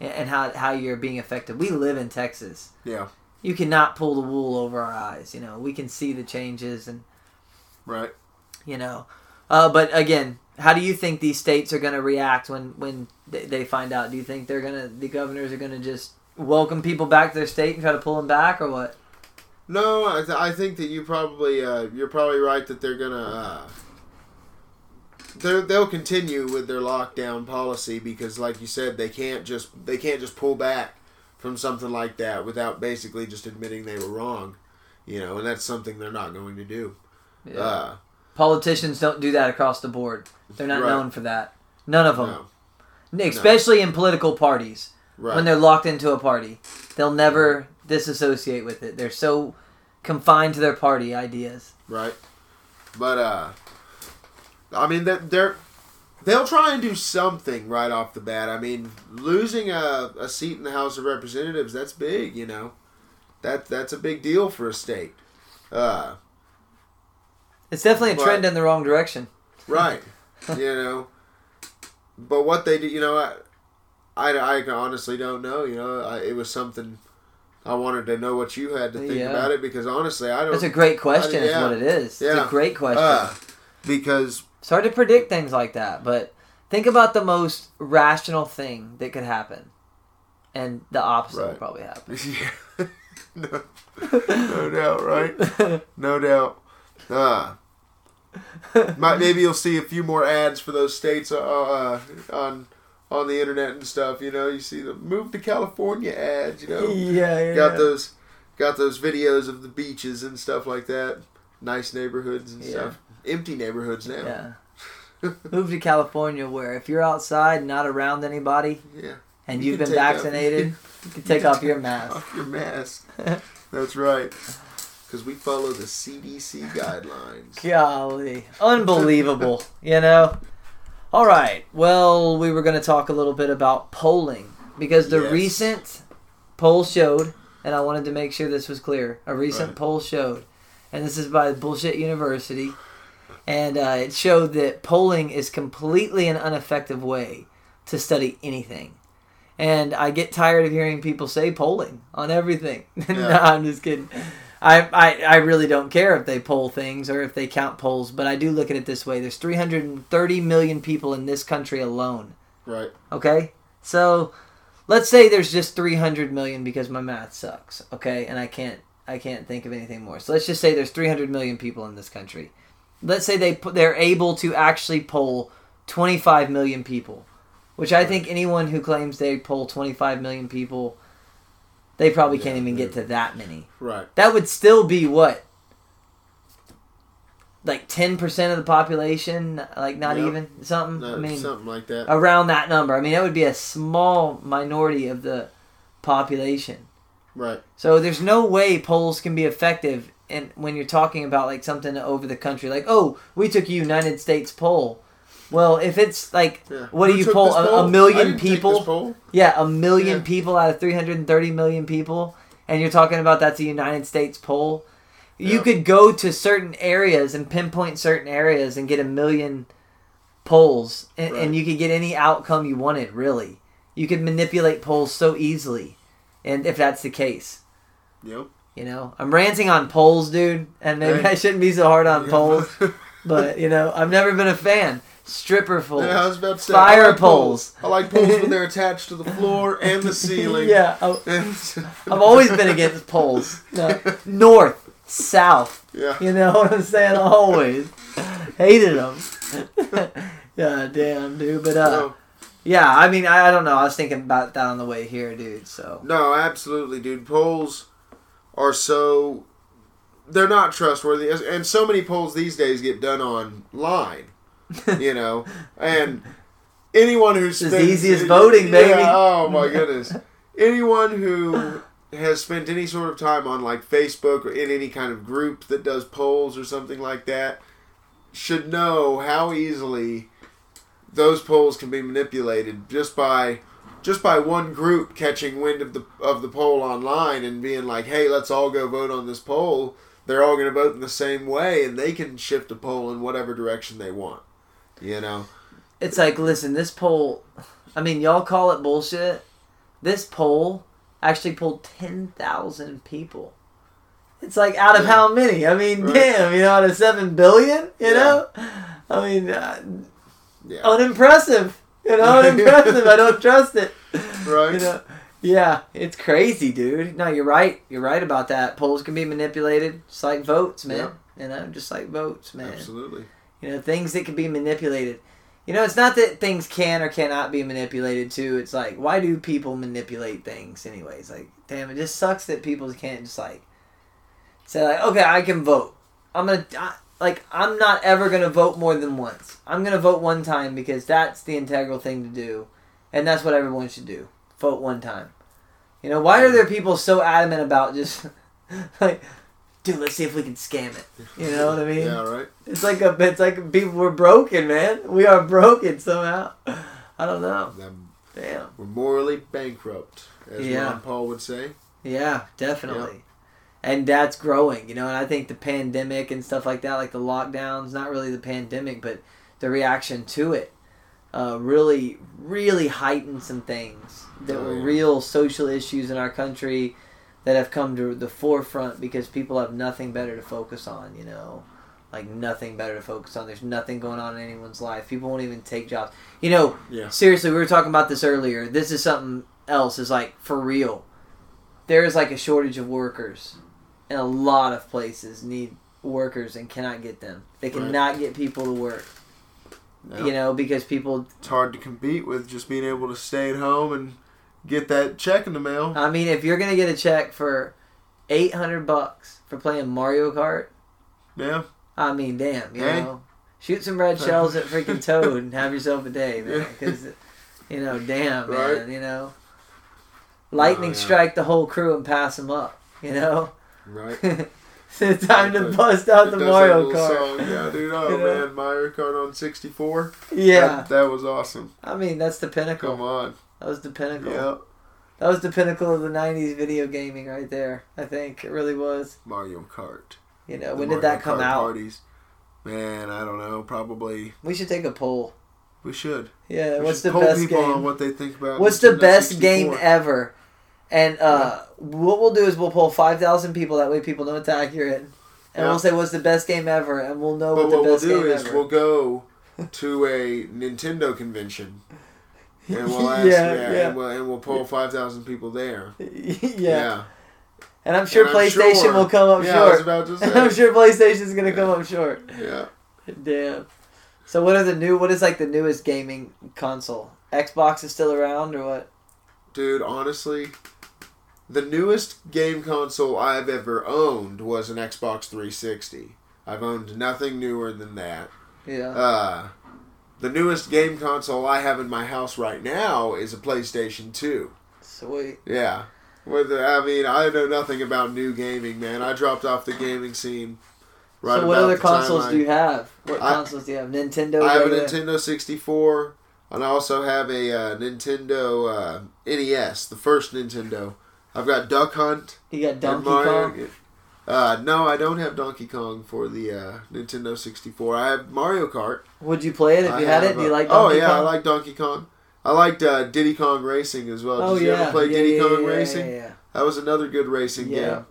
and- and how how you're being affected. We live in Texas. Yeah. You cannot pull the wool over our eyes. You know, we can see the changes and Right. you know. Uh, but again, how do you think these states are going to react when when they, find out? Do you think they're gonna the governors are gonna just welcome people back to their state and try to pull them back, or what? No, I, th- I think that you probably uh, you're probably right that they're gonna uh, they they'll continue with their lockdown policy because, like you said, they can't just they can't just pull back from something like that without basically just admitting they were wrong, you know, and that's something they're not going to do. Yeah. Uh, Politicians don't do that across the board. They're not Right. known for that. None of them, no, especially in political parties. right, When they're locked into a party, they'll never disassociate with it. They're so confined to their party ideas. right, but uh, I mean they're, they're they'll try and do something right off the bat. I mean, losing a, a seat in the House of Representatives that's big, you know, that that's a big deal for a state. Uh, It's definitely a But- trend in the wrong direction. right, you know, but what they do, you know, I I, I honestly don't know. You know, I, it was something. I wanted to know what you had to think Yeah. about it because honestly, I don't. That's a great question. Is yeah. what it is. It's Yeah. a great question. uh, because It's hard to predict things like that, but think about the most rational thing that could happen, and the opposite will probably happen. yeah, no, no doubt, right? No doubt. Uh, might, maybe you'll see a few more ads for those states uh, uh, on on the internet and stuff. You know, you see the move to California ads. You know, yeah, yeah. got those got those videos of the beaches and stuff like that. Nice neighborhoods and Yeah. stuff. Empty neighborhoods now. Yeah. Move to California, where if you're outside, not around anybody, Yeah. and You you've been take off- vaccinated, you can take can off your take mask. Off your mask. That's right. Because we follow the CDC guidelines. Golly, unbelievable, you know. All right, well, we were going to talk a little bit about polling because the Yes. recent poll showed, and I wanted to make sure this was clear. A recent Right. poll showed, and this is by Bullshit University, and uh, it showed that polling is completely an ineffective way to study anything. And I get tired of hearing people say polling on everything. no, I'm just kidding. I, I, I really don't care if they poll things or if they count polls, but I do look at it this way. There's 330 million people in this country alone. Right. Okay? So let's say there's just 300 million because my math sucks. Okay? And I can't I can't think of anything more. So let's just say there's 300 million people in this country. Let's say they they're able to actually poll 25 million people, which I think anyone who claims they poll 25 million people, they probably can't even get to that many. Right. That would still be what? Like 10% of the population, like not Yep. even something. No, I mean, something like that. around that number. I mean, that would be a small minority of the population. right. So there's no way polls can be effective and when you're talking about like something over the country like, "Oh, we took a United States poll." Well, if it's like Yeah. What do you poll? A- a million I didn't take people? yeah, a million Yeah. people out of 330 million people and you're talking about that's a United States poll. You could go to certain areas and pinpoint certain areas and get a million polls and, Right. and you could get any outcome you wanted, really. You could manipulate polls so easily. And if that's the case. Yep. You know, I'm ranting on polls, dude, and maybe Hey. I shouldn't be so hard on Yeah. polls, but you know, I've never been a fan. Stripper polls, Yeah, I was about to say. fire I like poles. I like poles when they're attached to the floor and the ceiling. yeah, I've always been against poles. No, north, south. Yeah. You know what I'm saying? Always hated them. yeah, damn, dude. But uh, No, yeah, I mean, I, I don't know. I was thinking about that on the way here, dude. So no, absolutely, dude. Poles are so they're not trustworthy, and so many polls these days get done online. You know, and anyone who's spends easy as voting, Yeah, baby. oh my goodness. anyone who has spent any sort of time on like Facebook or in any kind of group that does polls or something like that should know how easily those polls can be manipulated just by just by one group catching wind of the of the poll online and being like, "Hey, let's all go vote on this poll." They're all going to vote in the same way, and they can shift the poll in whatever direction they want. You know, it's like, listen, this poll. I mean, y'all call it bullshit. This poll actually pulled ten thousand people. It's like out of Yeah. how many? I mean, Right. damn, you know, out of seven billion. You Yeah. know, I mean, uh, yeah, unimpressive. You know, unimpressive. I don't trust it. right. You know, yeah, it's crazy, dude. No, you're right. You're right about that. Polls can be manipulated, just like votes, man. You know, just like votes, man. Absolutely. You know, things that can be manipulated. You know, it's not that things can or cannot be manipulated too. It's like, why do people manipulate things anyways? Like, damn, it just sucks that people can't just like say like, okay, I can vote. I'm gonna I, like, I'm not ever gonna vote more than once. I'm gonna vote one time because that's the integral thing to do, and that's what everyone should do. Vote one time. You know, why are there people so adamant about just like, dude, let's see if we can scam it. You know what I mean? Yeah, right. It's like a, it's like people we're broken, man. We are broken somehow. I don't know. Um, Damn. We're morally bankrupt, as Yeah. Ron Paul would say. Yeah, definitely. And that's growing, you know. And I think the pandemic and stuff like that, like the lockdowns, not really the pandemic, but the reaction to it, uh, really, really heightened some things that Oh, were yeah. real social issues in our country that have come to the forefront because people have nothing better to focus on, you know. Like nothing better to focus on. There's nothing going on in anyone's life. People won't even take jobs. You know, Yeah. seriously, we were talking about this earlier. This is something else. Is like for real. There is like a shortage of workers, and a lot of places need workers and cannot get them. They Right. cannot get people to work. You know, because people. It's hard to compete with just being able to stay at home and get that check in the mail. I mean, if you're gonna get a check for eight hundred bucks for playing Mario Kart, Yeah. I mean, damn, you Hey. know, shoot some red shells at freaking Toad and have yourself a day, man. Yeah. Because, you know, damn, Right. man, you know, lightning Oh, yeah. strike the whole crew and pass them up. You know, Right. it's time to It bust out does the Mario Kart. Song. Yeah, dude. Oh, You know? man. Mario Kart on 64. Yeah, That, that was awesome. I mean that's the pinnacle. Come on. That was the pinnacle. Yeah. That was the pinnacle of the '90s video gaming right there. I think it really was. Mario Kart. You know, The when did that come Kart out? Parties. Man, I don't know. Probably We should take a poll. we should. Yeah, We what's should the poll best people game? on what they think about. What's the best 64. game ever? And uh, what we'll do is we'll pull five thousand people. That way, people know it's accurate. And Yeah. we'll say what's the best game ever, and we'll know But what the what we'll do game is ever. we'll go to a Nintendo convention. And we'll ask, Yeah, yeah, yeah. And, we'll, and we'll poll five thousand people there. yeah. Yeah. And I'm sure And I'm PlayStation sure- will come up yeah, I was short. about to And I'm sure PlayStation's gonna come up short. Yeah. Damn. So what are the new? What is like the newest gaming console? Xbox is still around or what? Dude, honestly, the newest game console I've ever owned was an Xbox 360. I've owned nothing newer than that. Yeah. Uh, the newest game console I have in my house right now is a PlayStation 2. Sweet. Yeah. With I mean, I know nothing about new gaming, man. I dropped off the gaming scene. Right so what other the consoles do you have? What I- consoles do you have? Nintendo. I have a? Nintendo 64, and I also have a uh, Nintendo uh, NES, the first Nintendo. I've got Duck Hunt. You got Donkey Kong. Uh, no, I don't have Donkey Kong for the uh, Nintendo 64. I have Mario Kart. Would you play it if I you had it? Do you like Donkey Oh yeah, Kong? I like Donkey Kong. I liked uh, Diddy Kong Racing as well. Oh Did you yeah. ever play yeah, Diddy yeah, Kong yeah, Racing? Yeah, yeah. That was another good racing game.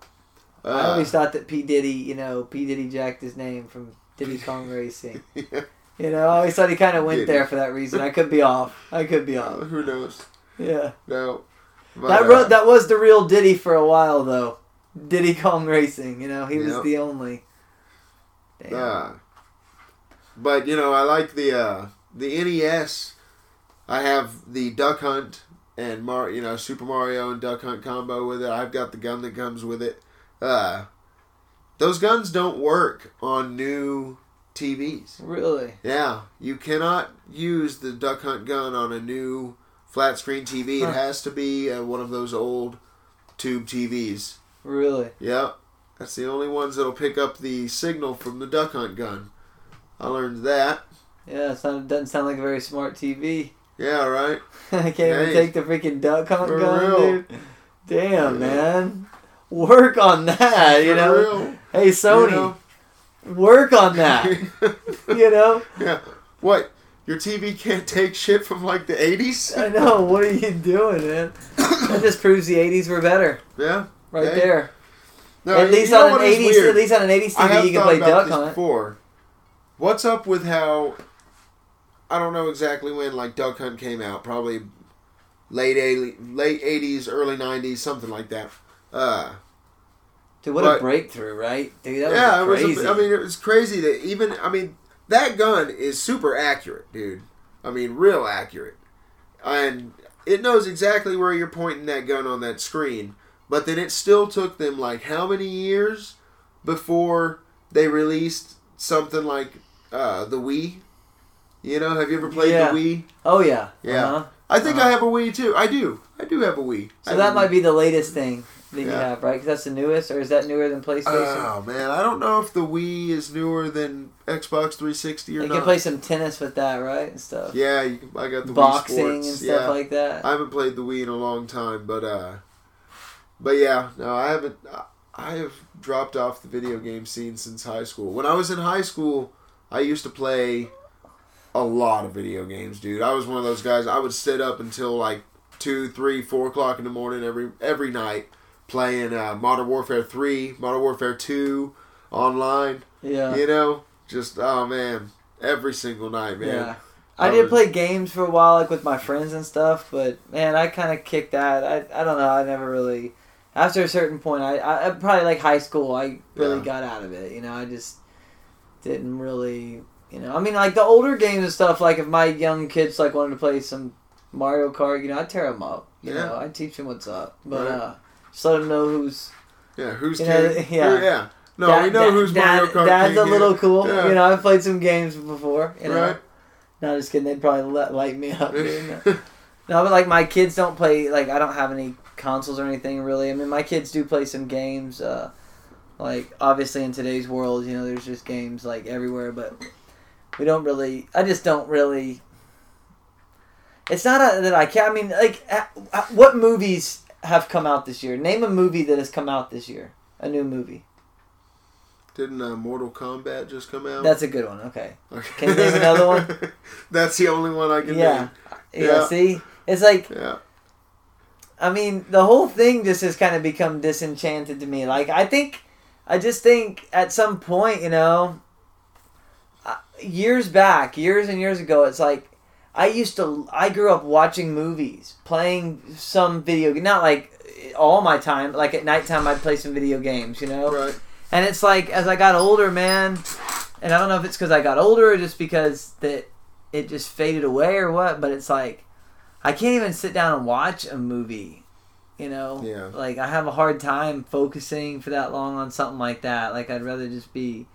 I Uh, always thought that P Diddy, you know, P Diddy jacked his name from Diddy Kong Racing. You know, I always thought he kind of went Diddy. there for that reason. I could be off. I could be off. who knows? Yeah. No. That ro- that was the real Diddy for a while though. Diddy Kong Racing, you know, he was Yep. the only. Damn. Uh, but you know, I like the uh, the NES. I have the Duck Hunt and Mar, you know, Super Mario and Duck Hunt combo with it. I've got the gun that comes with it. Uh, those guns don't work on new TVs. Really? Yeah, you cannot use the Duck Hunt gun on a new flat screen TV. Huh. It has to be uh, one of those old tube TVs. Really? Yep. That's the only ones that'll pick up the signal from the duck hunt gun. I learned that. Yeah, it doesn't sound like a very smart TV. Yeah, right. I can't even take the freaking duck hunt gun, real. dude. Damn, Yeah. man. Work on that, you For know. real. Hey, Sony, You know? work on that. you know. yeah. What? Your TV can't take shit from like the 80s? I know. What are you doing, man? That just proves the '80s were better, Yeah. Right Hey, there. No, at least on an is '80s, at least on an '80s I TV, you can play duck hunt. before. What's up with how? I don't know exactly when like Duck Hunt came out. Probably late 80, late eighties, early nineties, something like that. Uh, Dude, what But- a breakthrough, right? Dude, that was yeah, crazy. it was. A, I mean, it was crazy that even. I mean, that gun is super accurate, dude. I mean, real accurate, and it knows exactly where you're pointing that gun on that screen. But then it still took them like how many years before they released something like uh, the Wii. You know, have you ever played Yeah. the Wii? oh yeah, Yeah. Uh-huh. I think Uh-huh. I have a Wii too. I do. I do have a Wii. So that might Wii. be the latest thing that you have, right? Because that's the newest, or is that newer than PlayStation? Oh man, I don't know if the Wii is newer than Xbox 360 or you not. can play some tennis with that, right, and stuff. Yeah, you can, I got the Boxing Wii and stuff yeah. like that. I haven't played the Wii in a long time, but uh, but yeah, no, I haven't. I- I have dropped off the video game scene since high school. When I was in high school, I used to play a lot of video games, dude. I was one of those guys. I would sit up until like two, three, four o'clock in the morning every every night playing uh, Modern Warfare Three, Modern Warfare Two, online. yeah. You know, just oh man, every single night, man. Yeah. I I did was- play games for a while, like with my friends and stuff, but man, I kind of kicked that. I, I don't know. I never really. After a certain point, I, I I- probably like high school. I really Yeah. got out of it. You know, I just didn't really. You know, I mean, like the older games and stuff. Like if my young kids like wanted to play some Mario Kart, you know, I'd tear them up. You Yeah. know, I'd teach them what's up, but Right. uh, just let them know who's. Yeah, who's You know, yeah. Yeah. No, Dad- we know Dad- who's Dad- Mario Kart Dad's king a little here. cool. Yeah. You know, I've played some games before. You know, right? no, just kidding. They'd probably let, light me up. dude. No, but like my kids don't play. Like I don't have any consoles or anything really. I mean, my kids do play some games. Uh, like obviously in today's world, you know, there's just games like everywhere, but we don't really. I just don't really. It's not a, that I can't. I mean, like, what movies have come out this year? Name a movie that has come out this year. A new movie. Didn't uh, Mortal Kombat just come out? That's a good one. Okay. Okay. Can you name another one? That's the only one I can Yeah. yeah. Yeah. See, it's like. Yeah. I mean, the whole thing just has kind of become disenchanted to me. Like, I think, I just think at some point, you know, uh, years back, years and years ago, it's like I used to, I grew up watching movies, playing some video game, not like all my time. Like at nighttime, I'd play some video games, you know. Right. And it's like as I got older, man, and I don't know if it's because I got older or just because that it just faded away or what, but it's like I can't even sit down and watch a movie. You know, Yeah. like I have a hard time focusing for that long on something like that. Like I'd rather just be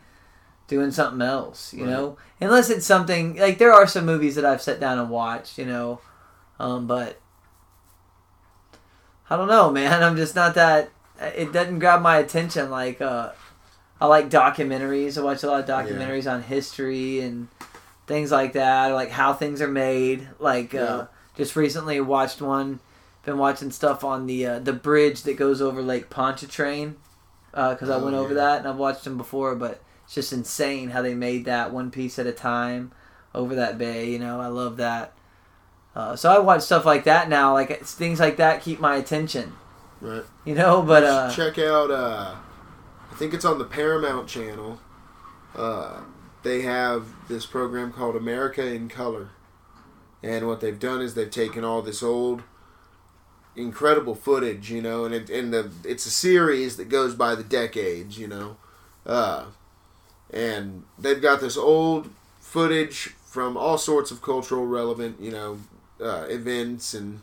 doing something else, you Right. know. Unless it's something like there are some movies that I've sat down and watched, you know, um, but I don't know, man. I'm just not that. It doesn't grab my attention. Like uh, I like documentaries. I watch a lot of documentaries on history and things like that, or like how things are made. Like Yeah. uh, just recently watched one. Been watching stuff on the uh, the bridge that goes over Lake Pontchartrain because I Oh, went over yeah. that and I've watched them before, but it's just insane how they made that one piece at a time over that bay. You know, I love that. Uh, so I watch stuff like that now. Like it's, things like that keep my attention. Right. You know, but uh, check out. Uh, I think it's on the Paramount Channel. Uh, they have this program called America in Color, and what they've done is they've taken all this old, incredible footage, you know, and it, and the it's a series that goes by the decades, you know, uh, and they've got this old footage from all sorts of cultural relevant, you know, uh, events and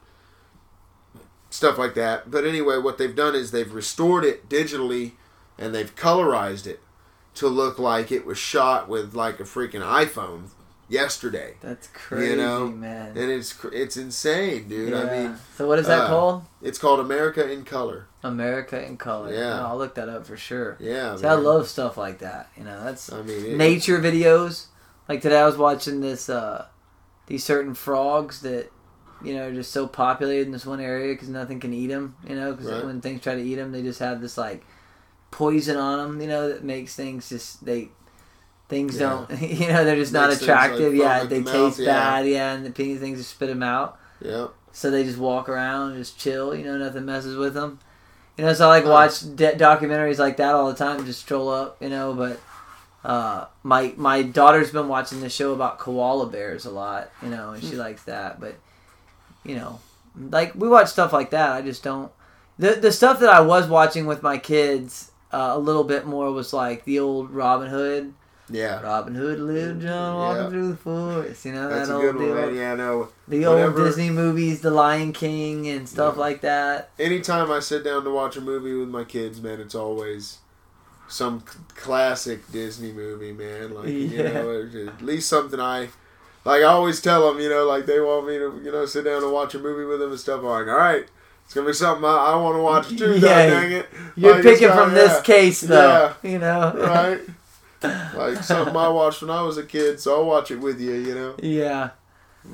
stuff like that. But anyway, what they've done is they've restored it digitally and they've colorized it to look like it was shot with like a freaking iPhone yesterday. that's crazy, you know, man. And it's it's insane, dude. I mean, so what is that uh, called? it's called America in Color. America in color. Yeah. Oh, I'll look that up for sure. Yeah, See, I love stuff like that. You know, that's I mean, it, nature videos. Like today, I was watching this uh, these certain frogs that you know are just so populated in this one area because nothing can eat them. You know, because Right. when things try to eat them, they just have this like poison on them. You know, that makes things just they things Yeah. don't. You know, they're just not like, attractive. foam yeah, they the taste mouth, bad. Yeah, and the pink things just spit them out. yeah, So they just walk around, and just chill. You know, nothing messes with them. You know, so I like Oh. watch de- documentaries like that all the time. Just stroll up, you know. But uh, my my daughter's been watching this show about koala bears a lot, you know, and she likes that. But you know, like we watch stuff like that. I just don't. The the stuff that I was watching with my kids uh, a little bit more was like the old Robin Hood. Yeah. Robin Hood lived John walking Yeah. through the forest. You know That's that old good one, deal. man. Yeah, no. The old Disney movies, The Lion King, and stuff Yeah. like that. Anytime I sit down to watch a movie with my kids, man, it's always some classic Disney movie, man. Like you know, at least something I like. I always tell them, you know, like they want me to, you know, sit down and watch a movie with them and stuff. I'm like, all right, it's gonna be something I, I want to watch too. Yeah. Dang it! You're Like, picking from this case, though. You know, right? Like something I watched when I was a kid, so I'll watch it with you. You know. yeah,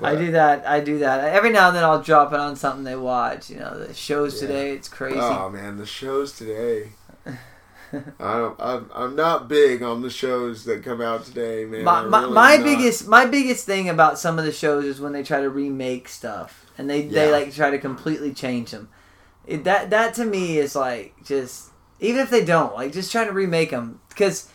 I do that. I do that. Every now and then, I'll drop it on something they watch. You know, the shows Yeah. today. It's crazy. Oh man, the shows today. I don't. I'm, I'm not big on the shows that come out today, man. my my, really my biggest my biggest thing about some of the shows is when they try to remake stuff and they, they like try to completely change them. It, that that to me is like just even if they don't like just trying to remake them because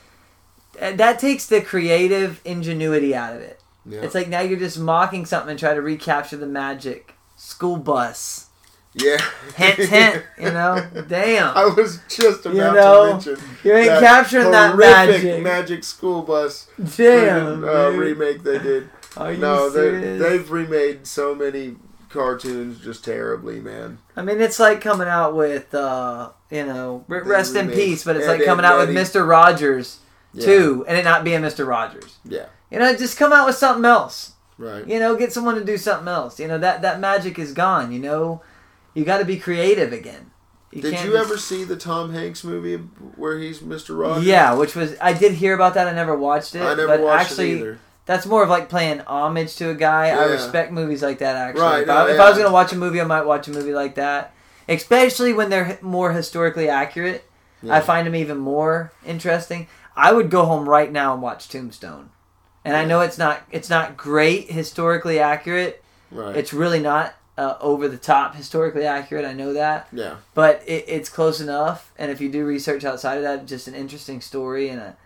that takes the creative ingenuity out of it. Yeah. It's like now you're just mocking something and try to recapture the magic. School bus. yeah. Hint, hint. You know? Damn. I was just about You know, to mention You ain't that capturing that magic. magic school bus Damn. uh, remake they did. Are you no, they serious? they've remade so many cartoons just terribly, man. I mean, it's like coming out with, uh, you know, They rest in peace, but it's like coming out with Mr. Rogers, Yeah. too, and it not being Mr. Rogers. Yeah. You know, just come out with something else. Right. You know, get someone to do something else. You know, that, that magic is gone, you know? You got to be creative again. Did you just- ever see the Tom Hanks movie where he's Mr. Rogers? Yeah, which was I did hear about that. I never watched it. I never but watched actually, it either. that's more of like playing homage to a guy. I respect movies like that. Actually, Right, if, no, I, if I was gonna watch a movie, I might watch a movie like that. Especially when they're more historically accurate. Yeah. I find them even more interesting. I would go home right now and watch Tombstone. And I know it's not it's not great historically accurate. Right. It's really not uh, over the top historically accurate. I know that yeah. but it, it's close enough. And if you do research outside of that, it's just an interesting story, and a,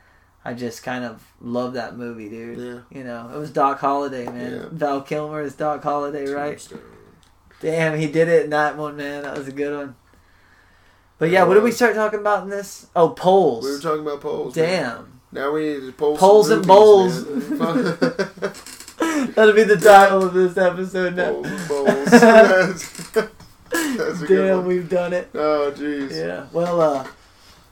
I just kind of love that movie, dude. Yeah. You know, it was Doc Holliday, man. Yeah. Val Kilmer is Doc Holliday, right? Tombstone. Damn, he did it in that one, man. That was a good one. But yeah, what did we start talking about in this? Oh, polls. We were talking about polls. man. Damn. Now we need to poll Polls and bowls. That'll be the title of this episode now. Bowls. That's, that's a good Damn, we've done it. Oh, jeez. Yeah. Well, uh,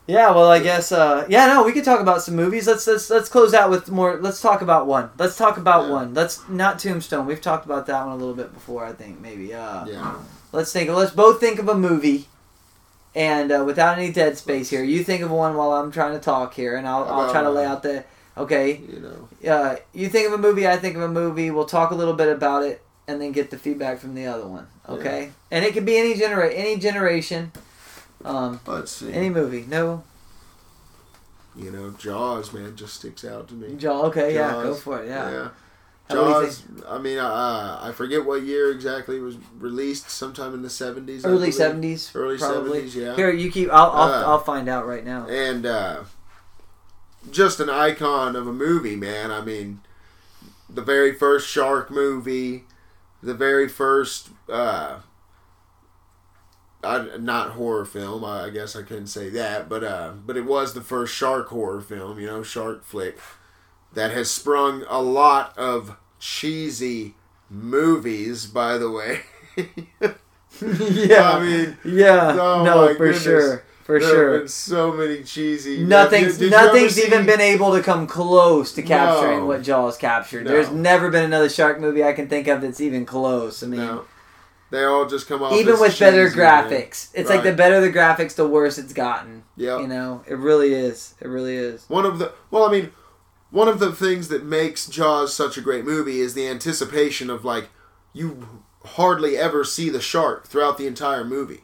yeah. Well, I guess. Uh, yeah. No, we could talk about some movies. Let's let's let's close out with more. Let's talk about one. Let's talk about Yeah. one. Let's not Tombstone. We've talked about that one a little bit before. I think maybe. Uh, Yeah. Let's think. Let's both think of a movie. And uh, without any dead space here, you think of one while I'm trying to talk here, and I'll, I'll try to lay out the. Okay, You know. uh, you think of a movie, I think of a movie. We'll talk a little bit about it, and then get the feedback from the other one. Okay, and it can be any genera- any generation, um, Let's see. any movie. No, you know, Jaws, man, just sticks out to me. Jaw. Okay, yeah, go for it. Yeah. Yeah. How do you Jaws. I mean, uh, I forget what year exactly it was released. Sometime in the seventies. Early seventies. Early 70s, yeah. Here, you keep. I'll I'll, Uh, I'll find out right now. and uh, just an icon of a movie, man. I mean, the very first shark movie, the very first, uh, I, not horror film. I, I guess I couldn't say that, but uh, but it was the first shark horror film. You know, shark flick that has sprung a lot of cheesy movies. By the way. yeah. I mean, yeah. oh no, for goodness. sure. For there sure. so many cheesy. Uh, nothing's Did ever nothing's even been able to come close to capturing No. what Jaws captured. No. There's never been another shark movie I can think of that's even close. I mean, No. They all just come off even with better cheesy, man. graphics, it's like the better the graphics, the worse it's gotten. Yeah, You know, it really is. It really is. One of the well, I mean, one of the things that makes Jaws such a great movie is the anticipation of like you hardly ever see the shark throughout the entire movie.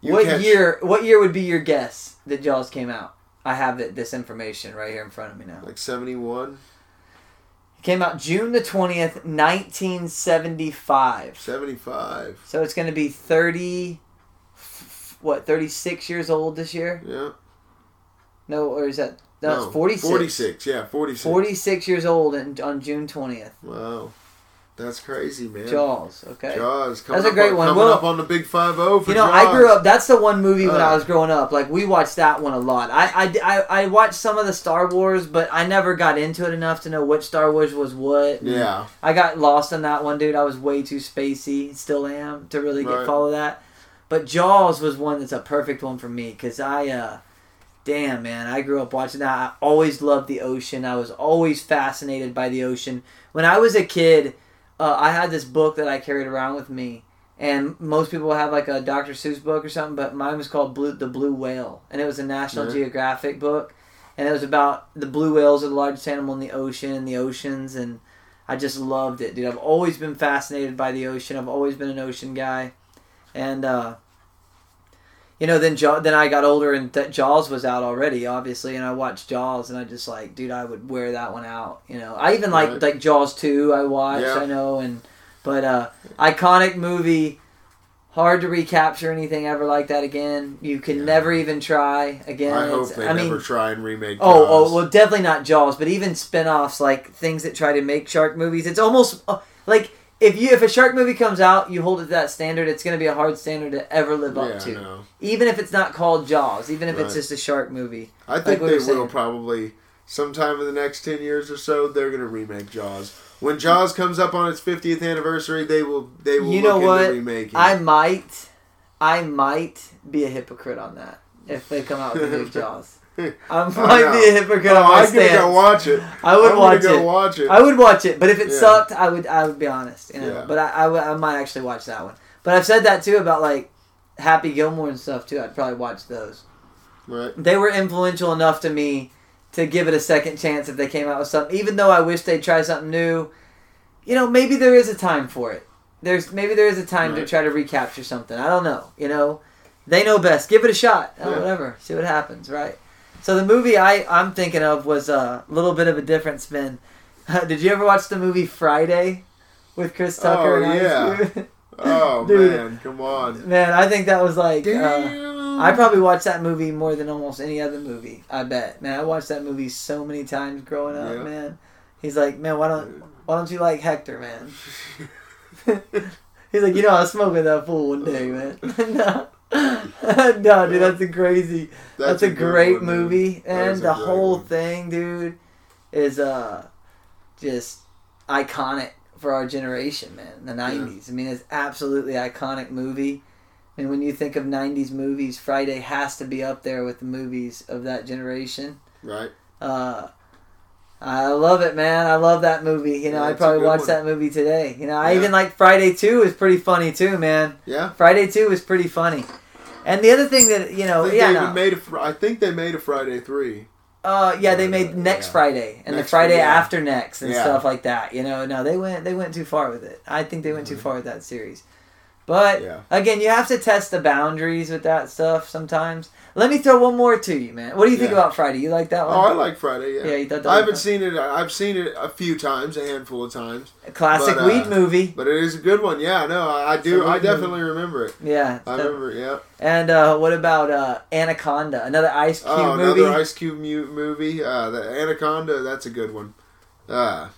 You what catch- year? What year would be your guess that Jaws came out? I have it, this information right here in front of me now. Like seventy one, It came out June the twentieth, nineteen seventy five. 75. So it's going to be thirty. What thirty six years old this year? Yeah. No, or is that no? it's forty six. 46, yeah, 46. 46 years old and on June 20th. Wow. That's crazy, man. Jaws, okay. Jaws. That's a great on, one. Coming Well, up on the big 5 0 for You know, Jaws. I grew up. That's the one movie when I Uh. was growing up. Like we watched that one a lot. I, I, I, I watched some of the Star Wars, but I never got into it enough to know which Star Wars was what. Yeah. I got lost on that one, dude. I was way too spacey. Still am to really get Right. follow that. But Jaws was one that's a perfect one for me because I, uh, damn man, I grew up watching that. I always loved the ocean. I was always fascinated by the ocean. When I was a kid, uh, I had this book that I carried around with me, and most people have like a Dr. Seuss book or something, but mine was called Blue, the Blue Whale, and it was a National Yeah. Geographic book, and it was about the blue whales are the largest animal in the ocean, the oceans, and I just loved it, dude. I've always been fascinated by the ocean. I've always been an ocean guy, and uh, you know, then then I got older and that Jaws was out already, obviously, and I watched Jaws, and I just like, dude, I would wear that one out. You know, I even like Right. like Jaws two. I watched, Yeah. I know, and but uh, iconic movie. Hard to recapture anything ever like that again. You can Yeah. never even try again. I hope It's- they I never mean, try and remake Oh, Jaws. oh, well, definitely not Jaws, but even spin-offs like things that try to make shark movies. It's almost uh, like if you if a shark movie comes out, you hold it to that standard. It's going to be a hard standard to ever live up yeah, to, no. even if it's not called Jaws, even if it's just a shark movie. I think we they will probably sometime in the next ten years or so. They're gonna remake Jaws. When Jaws comes up on its 50th anniversary, they will they will You look know what? I might, I might be a hypocrite on that if they come out with a new Jaws. I Oh, might be a hypocrite Oh, on my oh, I'm gonna stance. go watch it. I would I'm watch it. watch it. I would watch it, but if it Yeah. sucked, I would I would be honest, you know. Yeah. But I, I, might actually watch that one. But I've said that too about like Happy Gilmore and stuff too. I'd probably watch those. right. They were influential enough to me to give it a second chance if they came out with something. Even though I wish they'd try something new, you know, maybe there is a time for it. There's maybe there is a time to try to recapture something. I don't know. You know, they know best. Give it a shot. Oh, Whatever. See what happens. Right. So the movie I I'm thinking of was a little bit of a different spin. Did you ever watch the movie Friday with Chris Tucker? Oh, and yeah. Oh Dude. man, come on. Man, I think that was like. Uh. I probably watched that movie more than almost any other movie. I bet. Man, I watched that movie so many times growing up. Yeah. Man, he's like, man, why don't why don't you like Hector, man? he's like, you know, I was smoking that fool one day, man. no. no, dude, that's a crazy. That's, a, good great one, movie, and the whole one. thing, dude, is uh just iconic for our generation, man. The '90s. I mean, it's absolutely iconic movie. And when you think of '90s movies, Friday has to be up there with the movies of that generation. Right. Uh, I love it, man. I love that movie. You know, Yeah, I probably good watch one. that movie today. You know, I even like Friday Two is pretty funny too, man. Yeah. Friday Two is pretty funny. And the other thing that you know, I think yeah, they no. made a. I think they made a Friday three. Uh, yeah, they Uh, made next yeah. Friday and Next the Friday Friday, yeah. after next and Yeah. stuff like that. You know, no, they went they went too far with it. I think they went too Mhm. far with that series. But Yeah. again, you have to test the boundaries with that stuff sometimes. Let me throw one more to you, man. What do you think Yeah. about Friday? You like that one? Oh, I like Friday. Yeah. yeah, you thought that I haven't seen it. I've seen it a few times, a handful of times, a classic but, uh, weed movie. but it is a good one. Yeah, no, I, I do. I a I weed definitely remember it. Yeah. I remember. it, Yeah. And uh, what about uh, Anaconda? Another Ice Cube Oh, movie. another Ice Cube mu- movie. Uh, the Anaconda. That's a good one. Uh,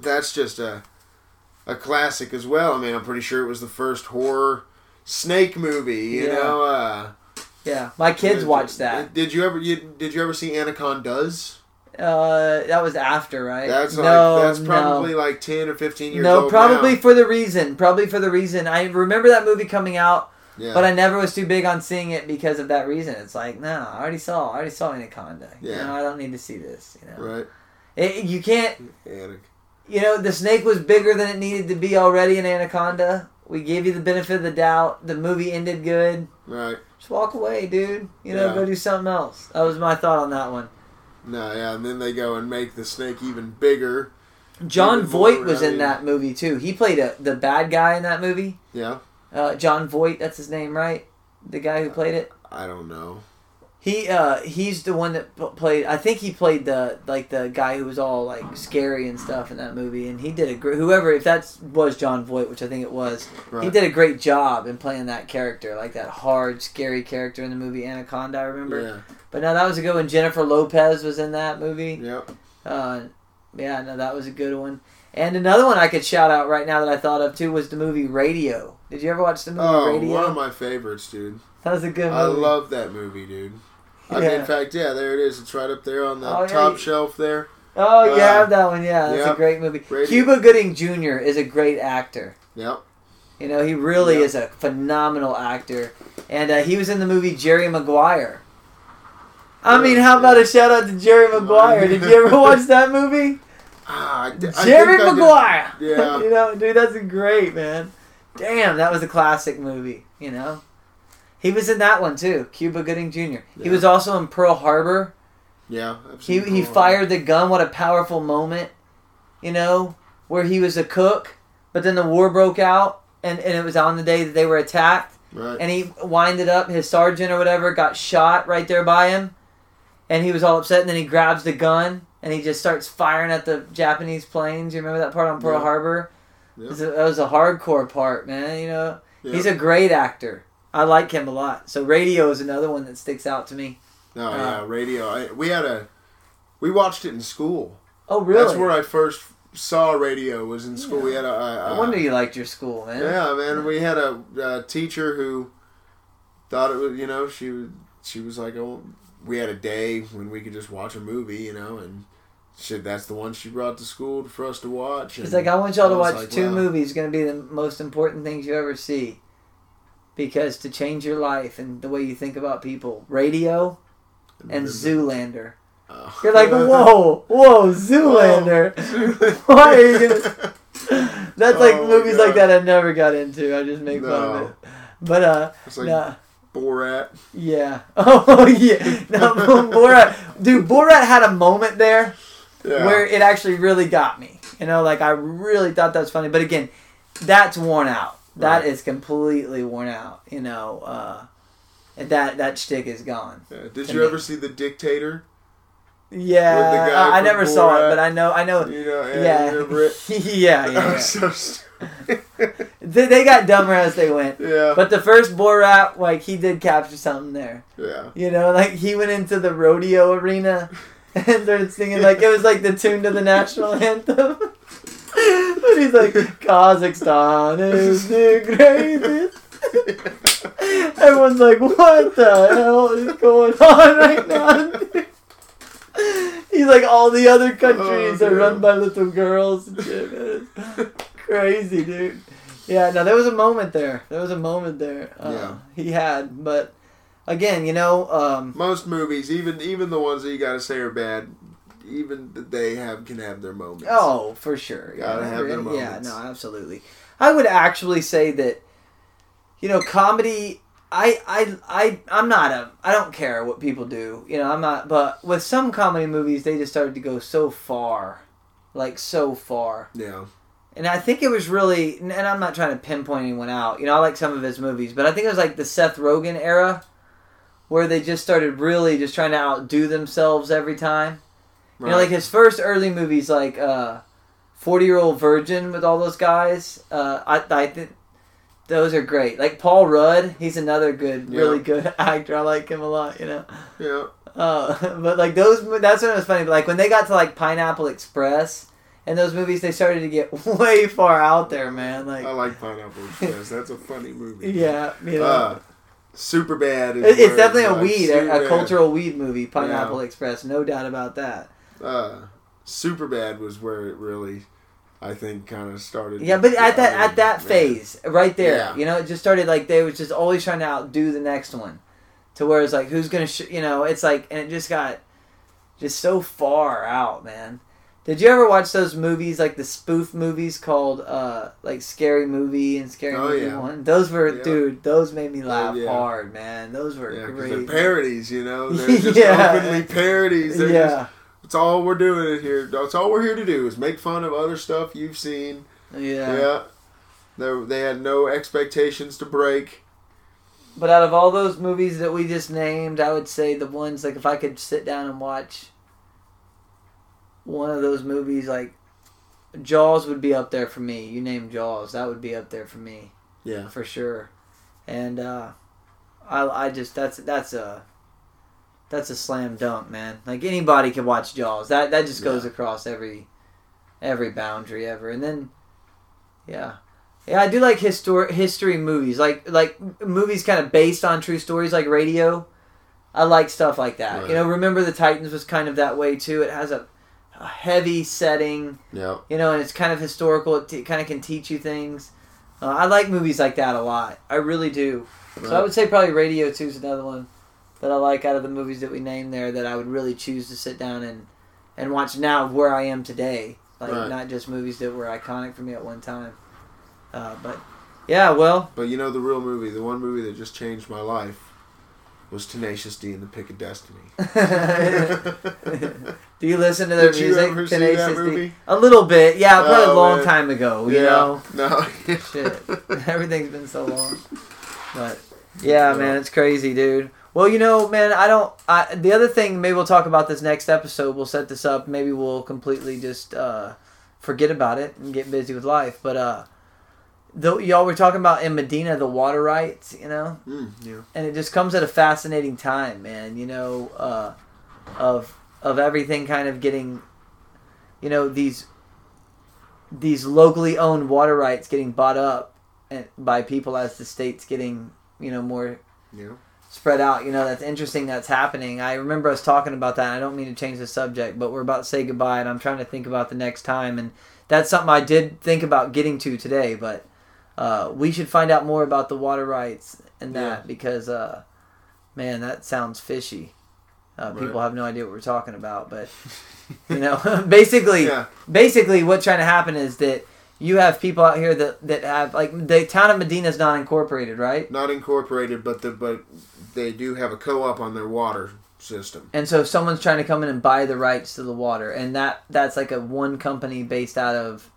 that's just a a classic as well. I mean, I'm pretty sure it was the first horror snake movie. You Yeah. know. Uh, yeah, my kids did- watched that. Did you ever? You, did you ever see Anacondas? Uh, that was after, right? That's like no, that's no. probably like ten or fifteen years ago. No, old. probably now. for the reason. Probably for the reason. I remember that movie coming out, Yeah. but I never was too big on seeing it because of that reason. It's like, no, I already saw. I already saw Anaconda. You Yeah. know, I don't need to see this. You know, right. it, you can't. Anac- You know, the snake was bigger than it needed to be already in Anaconda. We gave you the benefit of the doubt. The movie ended good. Right. Just walk away, dude. You know, Yeah. go do something else. That was my thought on that one. No, yeah, and then they go and make the snake even bigger. Jon Even more, Voight was I in that movie too. He played a, the bad guy in that movie. Yeah. Uh, Jon Voight, that's his name, right? The guy who played it. I don't know. He uh he's the one that played. I think he played the like the guy who was all like scary and stuff in that movie, and he did a great. Whoever if that was Jon Voight, which I think it was, Right. he did a great job in playing that character, like that hard, scary character in the movie Anaconda. I remember. Yeah. But no, that was a good one. Jennifer Lopez was in that movie. Yep. Uh, yeah, no, that was a good one. And another one I could shout out right now that I thought of too was the movie Radio. Did you ever watch the movie Oh, Radio? one of my favorites, dude. that was a good movie. I love that movie, dude. I mean, in fact, yeah, there it is. It's right up there on the Oh, top shelf there. Oh, you Uh, have that one, yeah. That's a great movie. Radio. Cuba Gooding Jr. is a great actor. Yep. You know, he really Yeah. is a phenomenal actor. And uh, he was in the movie Jerry Maguire. I mean, how about a shout out to Jerry Maguire? Did you ever watch that movie? Ah, I, Jerry think I did- Maguire! Yeah. you know, dude, that's great, man. Damn, that was a classic movie, you know? He was in that one too, Cuba Gooding Jr. He was also in Pearl Harbor. Yeah. He seen he Pearl fired the gun. What a powerful moment, you know, where he was a cook, but then the war broke out, and, and it was on the day that they were attacked, Right. and he winded up. His sergeant or whatever got shot right there by him, and he was all upset. And then he grabs the gun and he just starts firing at the Japanese planes. You remember that part on Pearl Yeah. Harbor? Yeah. It was a- That was a hardcore part, man. You know, Yeah. he's a great actor. I like him a lot. So Radio is another one that sticks out to me. No, uh, yeah, radio. I, we had a, we watched it in school. Oh, really? That's where I first saw radio. Was in school. We had a. a, I a wonder you liked your school, man. Yeah, man. We had a, a teacher who thought it was, you know, she was, she was like, oh, we had a day when we could just watch a movie, you know, and she, that's the one she brought to school for us to watch. It's like I want y'all to I watch like, two wow. movies. Going to be the most important things you ever see, because to change your life and the way you think about people, Radio and Zoolander. Oh. You're like, whoa, whoa, Zoolander. Why are you gonna? That's like Oh movies like that I never got into. I just make fun of it. But uh, It's like nah, Borat. yeah. Oh yeah. No, Borat, dude. Borat had a moment there Yeah. where it actually really got me. You know, like I really thought that was funny. But again, that's worn out. That is Right. completely worn out. You know, uh, that that shtick is gone. Yeah. Did you me. ever see The Dictator? Yeah, With the guy I, I never saw it, but I know, I know. You know, yeah. Yeah, You remember it? yeah, yeah. That yeah. was so. They, they got dumber as they went. yeah. But the first Borat, like he did capture something there. yeah. You know, like he went into the rodeo arena and started singing like it was like the tune to the national anthem. But he's like, Kazakhstan is the greatest. Everyone's like, what the hell is going on right now? He's like, all the other countries Oh, are run by little girls and shit. man. It's crazy, dude. Yeah, no, there was a moment there. There was a moment there. Uh, Yeah. He had, but again, you know, um, Most movies, even even the ones that you gotta say are bad, even they have can have their moments. Oh, for sure. Gotta have their Yeah, moments. no, absolutely. I would actually say that, you know, comedy. I, I, I, I'm not a. I don't care what people do. You know, I'm not. But with some comedy movies, they just started to go so far, like so far. Yeah. And I think it was really. And I'm not trying to pinpoint anyone out. You know, I like some of his movies, but I think it was like the Seth Rogen era, where they just started really just trying to outdo themselves every time. You know, like his first early movies, like uh, Forty Year Old Virgin with all those guys. Uh, I I think those are great. Like Paul Rudd, he's another good, really good actor. I like him a lot. You know, yeah. uh, but like those, that's when it was funny. But like when they got to like Pineapple Express and those movies, they started to get way far out there, man. Like, I like Pineapple Express. That's a funny movie. yeah, you know. Uh, super bad. it- it's definitely a weed, a, a cultural weed movie, Pineapple Express, no doubt about that. Uh, super bad was where it really, I think, kind of started. Yeah, but at that at that Yeah. phase, right there, Yeah. you know, it just started like they was just always trying to outdo the next one, to where it's like who's gonna, sh-, you know, it's like, and it just got just so far out, man. Did you ever watch those movies like the spoof movies called uh like Scary Movie and Scary Oh, Movie yeah. One? Those were, Yeah. dude, those made me laugh yeah. hard, man. Those were Yeah, great. they're parodies, you know. They're just Yeah. openly parodies. They're yeah, just, that's all we're doing in here. That's all we're here to do is make fun of other stuff you've seen. yeah, Yeah. They, they had no expectations to break. But out of all those movies that we just named, I would say the ones like if I could sit down and watch one of those movies, like Jaws would be up there for me. You named Jaws, that would be up there for me Yeah. for sure. And uh, I, I just that's that's a that's a slam dunk, man. Like anybody can watch Jaws. That that just goes Yeah. across every every boundary ever. And then yeah. Yeah, I do like histor- history movies, like like movies kind of based on true stories, like Radio. I like stuff like that. Right. You know, Remember the Titans was kind of that way too. It has a, a heavy setting, Yeah. you know, and it's kind of historical. It t- kind of can teach you things. Uh, I like movies like that a lot. I really do. So I would say probably Radio Two is another one that I like out of the movies that we named there that I would really choose to sit down and and watch now where I am today. Like Right. not just movies that were iconic for me at one time. Uh, but yeah, well, But you know the real movie, the one movie that just changed my life, was Tenacious D and the Pick of Destiny. do you listen to their Did music? Tenacious movie? A little bit, yeah, probably a Oh, long man. time ago. You know, No. shit, everything's been so long. But yeah, man, it's crazy, dude. Well, you know, man, I don't. I the other thing, maybe we'll talk about this next episode. We'll set this up. Maybe we'll completely just uh, forget about it and get busy with life. But uh, though y'all were talking about in Medina the water rights, you know, Mm, yeah. and it just comes at a fascinating time, man. You know, uh, of of everything kind of getting, you know, these these locally owned water rights getting bought up and by people as the states getting, you know, more Yeah. Spread out. You know, that's interesting. That's happening. I remember us talking about that. I don't mean to change the subject, but we're about to say goodbye, and I'm trying to think about the next time. And that's something I did think about getting to today. But uh, we should find out more about the water rights and that Yeah. because, uh, man, that sounds fishy. Uh, People have no idea what we're talking about, but you know, basically, Yeah. basically, what's trying to happen is that you have people out here that that have like the town of Medina is not incorporated, right? Not incorporated, but the but they do have a co-op on their water system. And so if someone's trying to come in and buy the rights to the water, and that that's like a one company based out of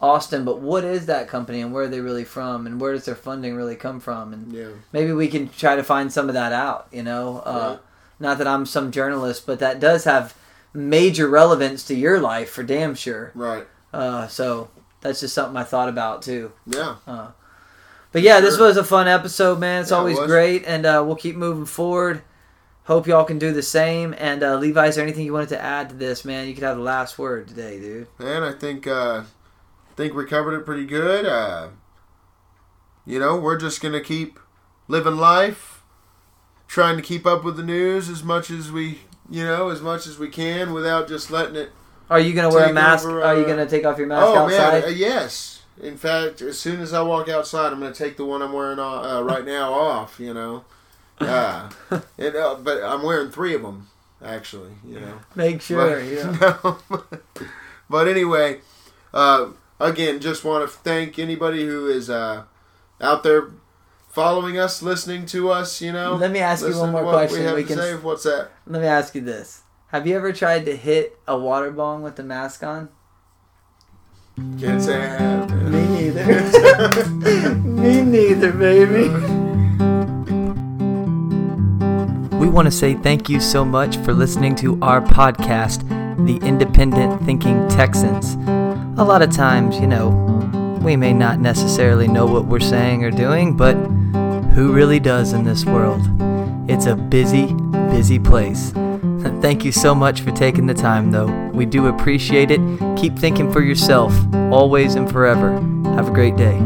Austin. But what is that company, and where are they really from, and where does their funding really come from? And Yeah. maybe we can try to find some of that out. You know, uh, Right. not that I'm some journalist, but that does have major relevance to your life for damn sure. Right. Uh, so that's just something I thought about too. Yeah. But yeah, this was a fun episode, man. It's Yeah, always was. great, and uh, we'll keep moving forward. Hope y'all can do the same. And uh, Levi, is there anything you wanted to add to this, man? You could have the last word today, dude. And I think uh think we covered it pretty good. Uh you know, we're just gonna keep living life, trying to keep up with the news as much as we, you know, as much as we can without just letting it. Are you gonna wear a mask? over, Are you uh, gonna take off your mask oh outside? man, uh, yes. In fact, as soon as I walk outside, I'm going to take the one I'm wearing uh, right now off. You know, uh, it, uh, but I'm wearing three of them actually. You know. Make sure. But, yeah. no. but anyway, uh, again, just want to thank anybody who is uh, out there following us, listening to us. You know, Let me ask you one more question. We We can. say. What's that? Let me ask you this: Have you ever tried to hit a water bong with the mask on? Can't say I have. Me neither, baby. We want to say thank you so much for listening to our podcast, The Independent Thinking Texans. A lot of times, you know, we may not necessarily know what we're saying or doing, but who really does in this world? It's a busy, busy place. Thank you so much for taking the time, though. We do appreciate it. Keep thinking for yourself, always and forever. Have a great day.